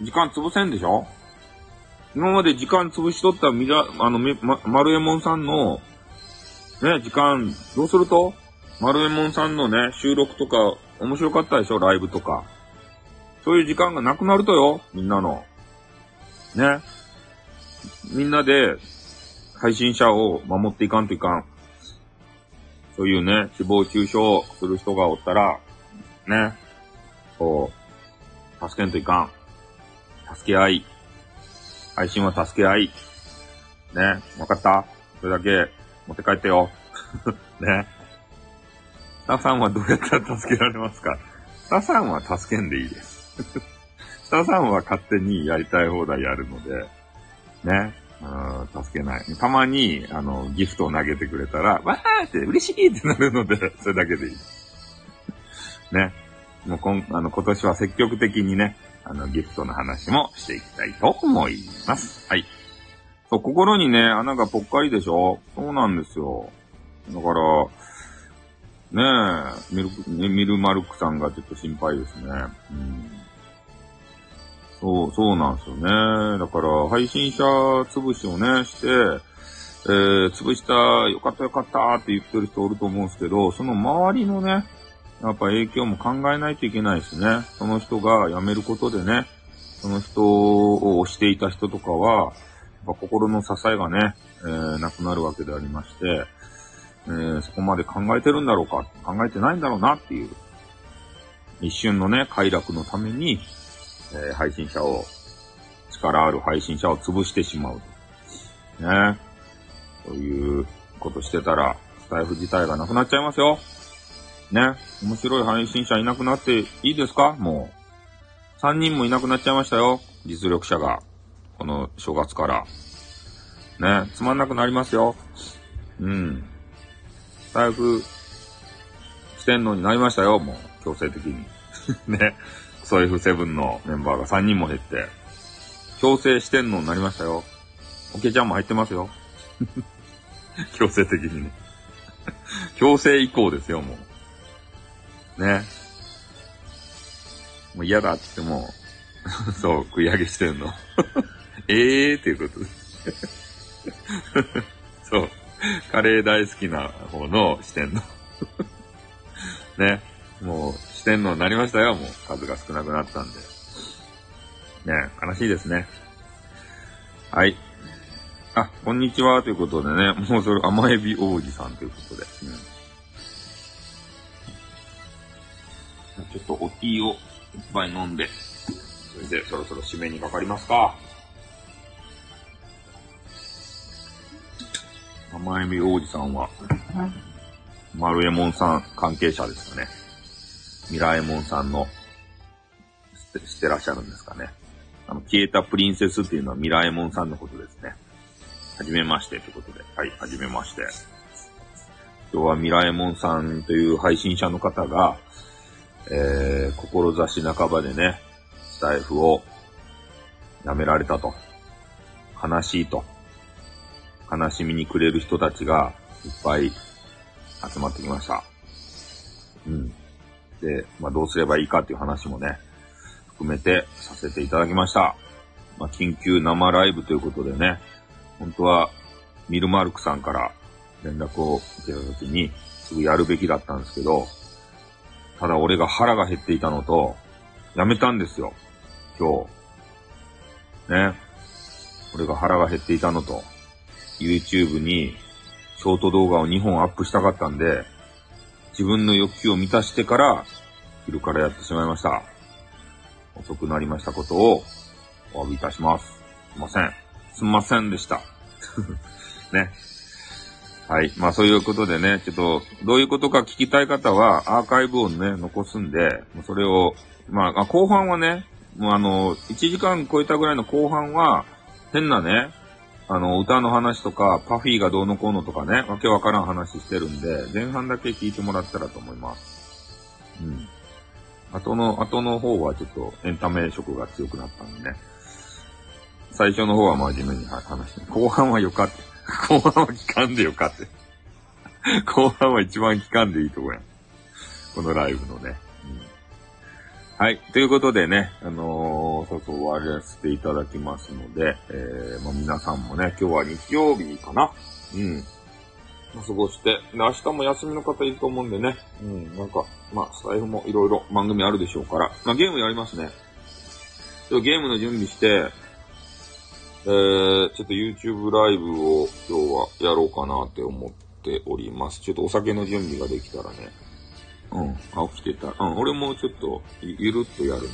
時間潰せんでしょ？今まで時間潰しとったミラ、あの、ま、丸右衛門さんの、ね、時間、どうすると？丸右衛門さんのね、収録とか、面白かったでしょ？ライブとか。そういう時間がなくなるとよ、みんなの。ね。みんなで、配信者を守っていかんといかん。そういうね、誹謗中傷する人がおったら、ね、こう、助けんといかん。助け合い。配信は助け合い。ね、わかった？それだけ持って帰ってよ。ね。スタさんはどうやったら助けられますか？スタさんは助けんでいいです。スタさんは勝手にやりたい放題やるので、ね。うん、助けない。たまに、あの、ギフトを投げてくれたら、わーって嬉しいってなるので、それだけでいい。ね。もう今、あの、今年は積極的にね、あの、ギフトの話もしていきたいと思います。はい。そう、心にね、穴がぽっかりでしょ？そうなんですよ。だから、ねえ、ミルク、ね、ミルマルクさんがちょっと心配ですね。うん。そう、そうなんですよね。だから、配信者潰しをね、して、えー、潰した、よかったよかったって言ってる人おると思うんですけど、その周りのね、やっぱ影響も考えないといけないですね。その人が辞めることでね、その人を推していた人とかは、やっぱ心の支えがね、えー、なくなるわけでありまして、えー、そこまで考えてるんだろうか、考えてないんだろうなっていう、一瞬のね、快楽のために、え、配信者を、力ある配信者を潰してしまう。ね。そういうことしてたら、スタイフ自体がなくなっちゃいますよ。ね。面白い配信者いなくなっていいですか？もう。3人もいなくなっちゃいましたよ。実力者が。この正月から。ね。つまんなくなりますよ。うん。スタイフ、四天王になりましたよ。もう、強制的に。ね。クソ F7 のメンバーが3人も減って、強制四天王になりましたよ。オケちゃんも入ってますよ。強制的にね。強制移行ですよ、もう。ね。もう嫌だって言っても、そう、食い上げしてんの。ええーっていうことです。そう。カレー大好きな方の四天王。ね。もう、四天王になりましたよ、もう。数が少なくなったんで。ね悲しいですね。はい。あ、こんにちは、ということでね、もうそれ、甘エビ王子さんということで。うん。ちょっとおティーを一杯飲んで、それでそろそろ締めにかかりますか。甘エビ王子さんは、マルエモンさん関係者ですかね。ミラエモンさんの、知ってらっしゃるんですかね。あの、消えたプリンセスっていうのはミラエモンさんのことですね。はじめましてということで。はい、はじめまして。今日はミラエモンさんという配信者の方が、えー、志半ばでね、スタイフをやめられたと。悲しいと。悲しみにくれる人たちがいっぱい集まってきました。うん。で、まあどうすればいいかっていう話もね、含めてさせていただきました。まあ緊急生ライブということでね、本当はミルマルクさんから連絡を受けた時にすぐやるべきだったんですけど、ただ俺が腹が減っていたのと、やめたんですよ。今日。ね。俺が腹が減っていたのと、YouTube にショート動画を2本アップしたかったんで、自分の欲求を満たしてから、昼からやってしまいました。遅くなりましたことをお詫びいたします。すいません。すんませんでした。ね。はい。まあそういうことでね、ちょっと、どういうことか聞きたい方は、アーカイブをね、残すんで、それを、ま、あ後半はね、もうあの、1時間超えたぐらいの後半は、変なね、あの、歌の話とか、パフィーがどうのこうのとかね、わけわからん話してるんで、前半だけ聞いてもらったらと思います。うん。後の、後の方はちょっとエンタメ色が強くなったんでね。最初の方は真面目に話して、後半はよかって。後半は聞かんでよかって。後半は一番聞かんでいいとこやん。このライブのね。はい。ということでね、あのー、そうそう終わらせていただきますので、えー、まあ、皆さんもね、今日は日曜日かなうん。まあ過ごして、で、明日も休みの方いると思うんでね、うん、なんか、まあ、スタイフもいろいろ番組あるでしょうから、まあ、ゲームやりますね。ちょゲームの準備して、えー、ちょっと YouTube ライブを今日はやろうかなって思っております。ちょっとお酒の準備ができたらね。うん。あ、起きてた。うん。俺もちょっとゆるっとやるんで。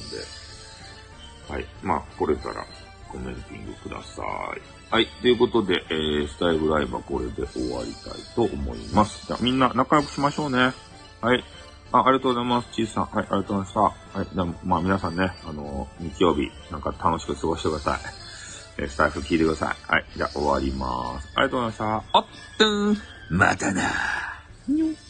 はい。まあ、これからコメンティングください。はい。ということで、えー、スタイルライブはこれで終わりたいと思います。じゃあみんな仲良くしましょうね。はい。あ、ありがとうございます。ちいさん。はい、ありがとうございました。はい。じゃあ、まあ皆さんね、あの日曜日、なんか楽しく過ごしてください。えスタイフ聞いてください。はい。じゃあ終わります。ありがとうございました。あっとーん、またなにょ。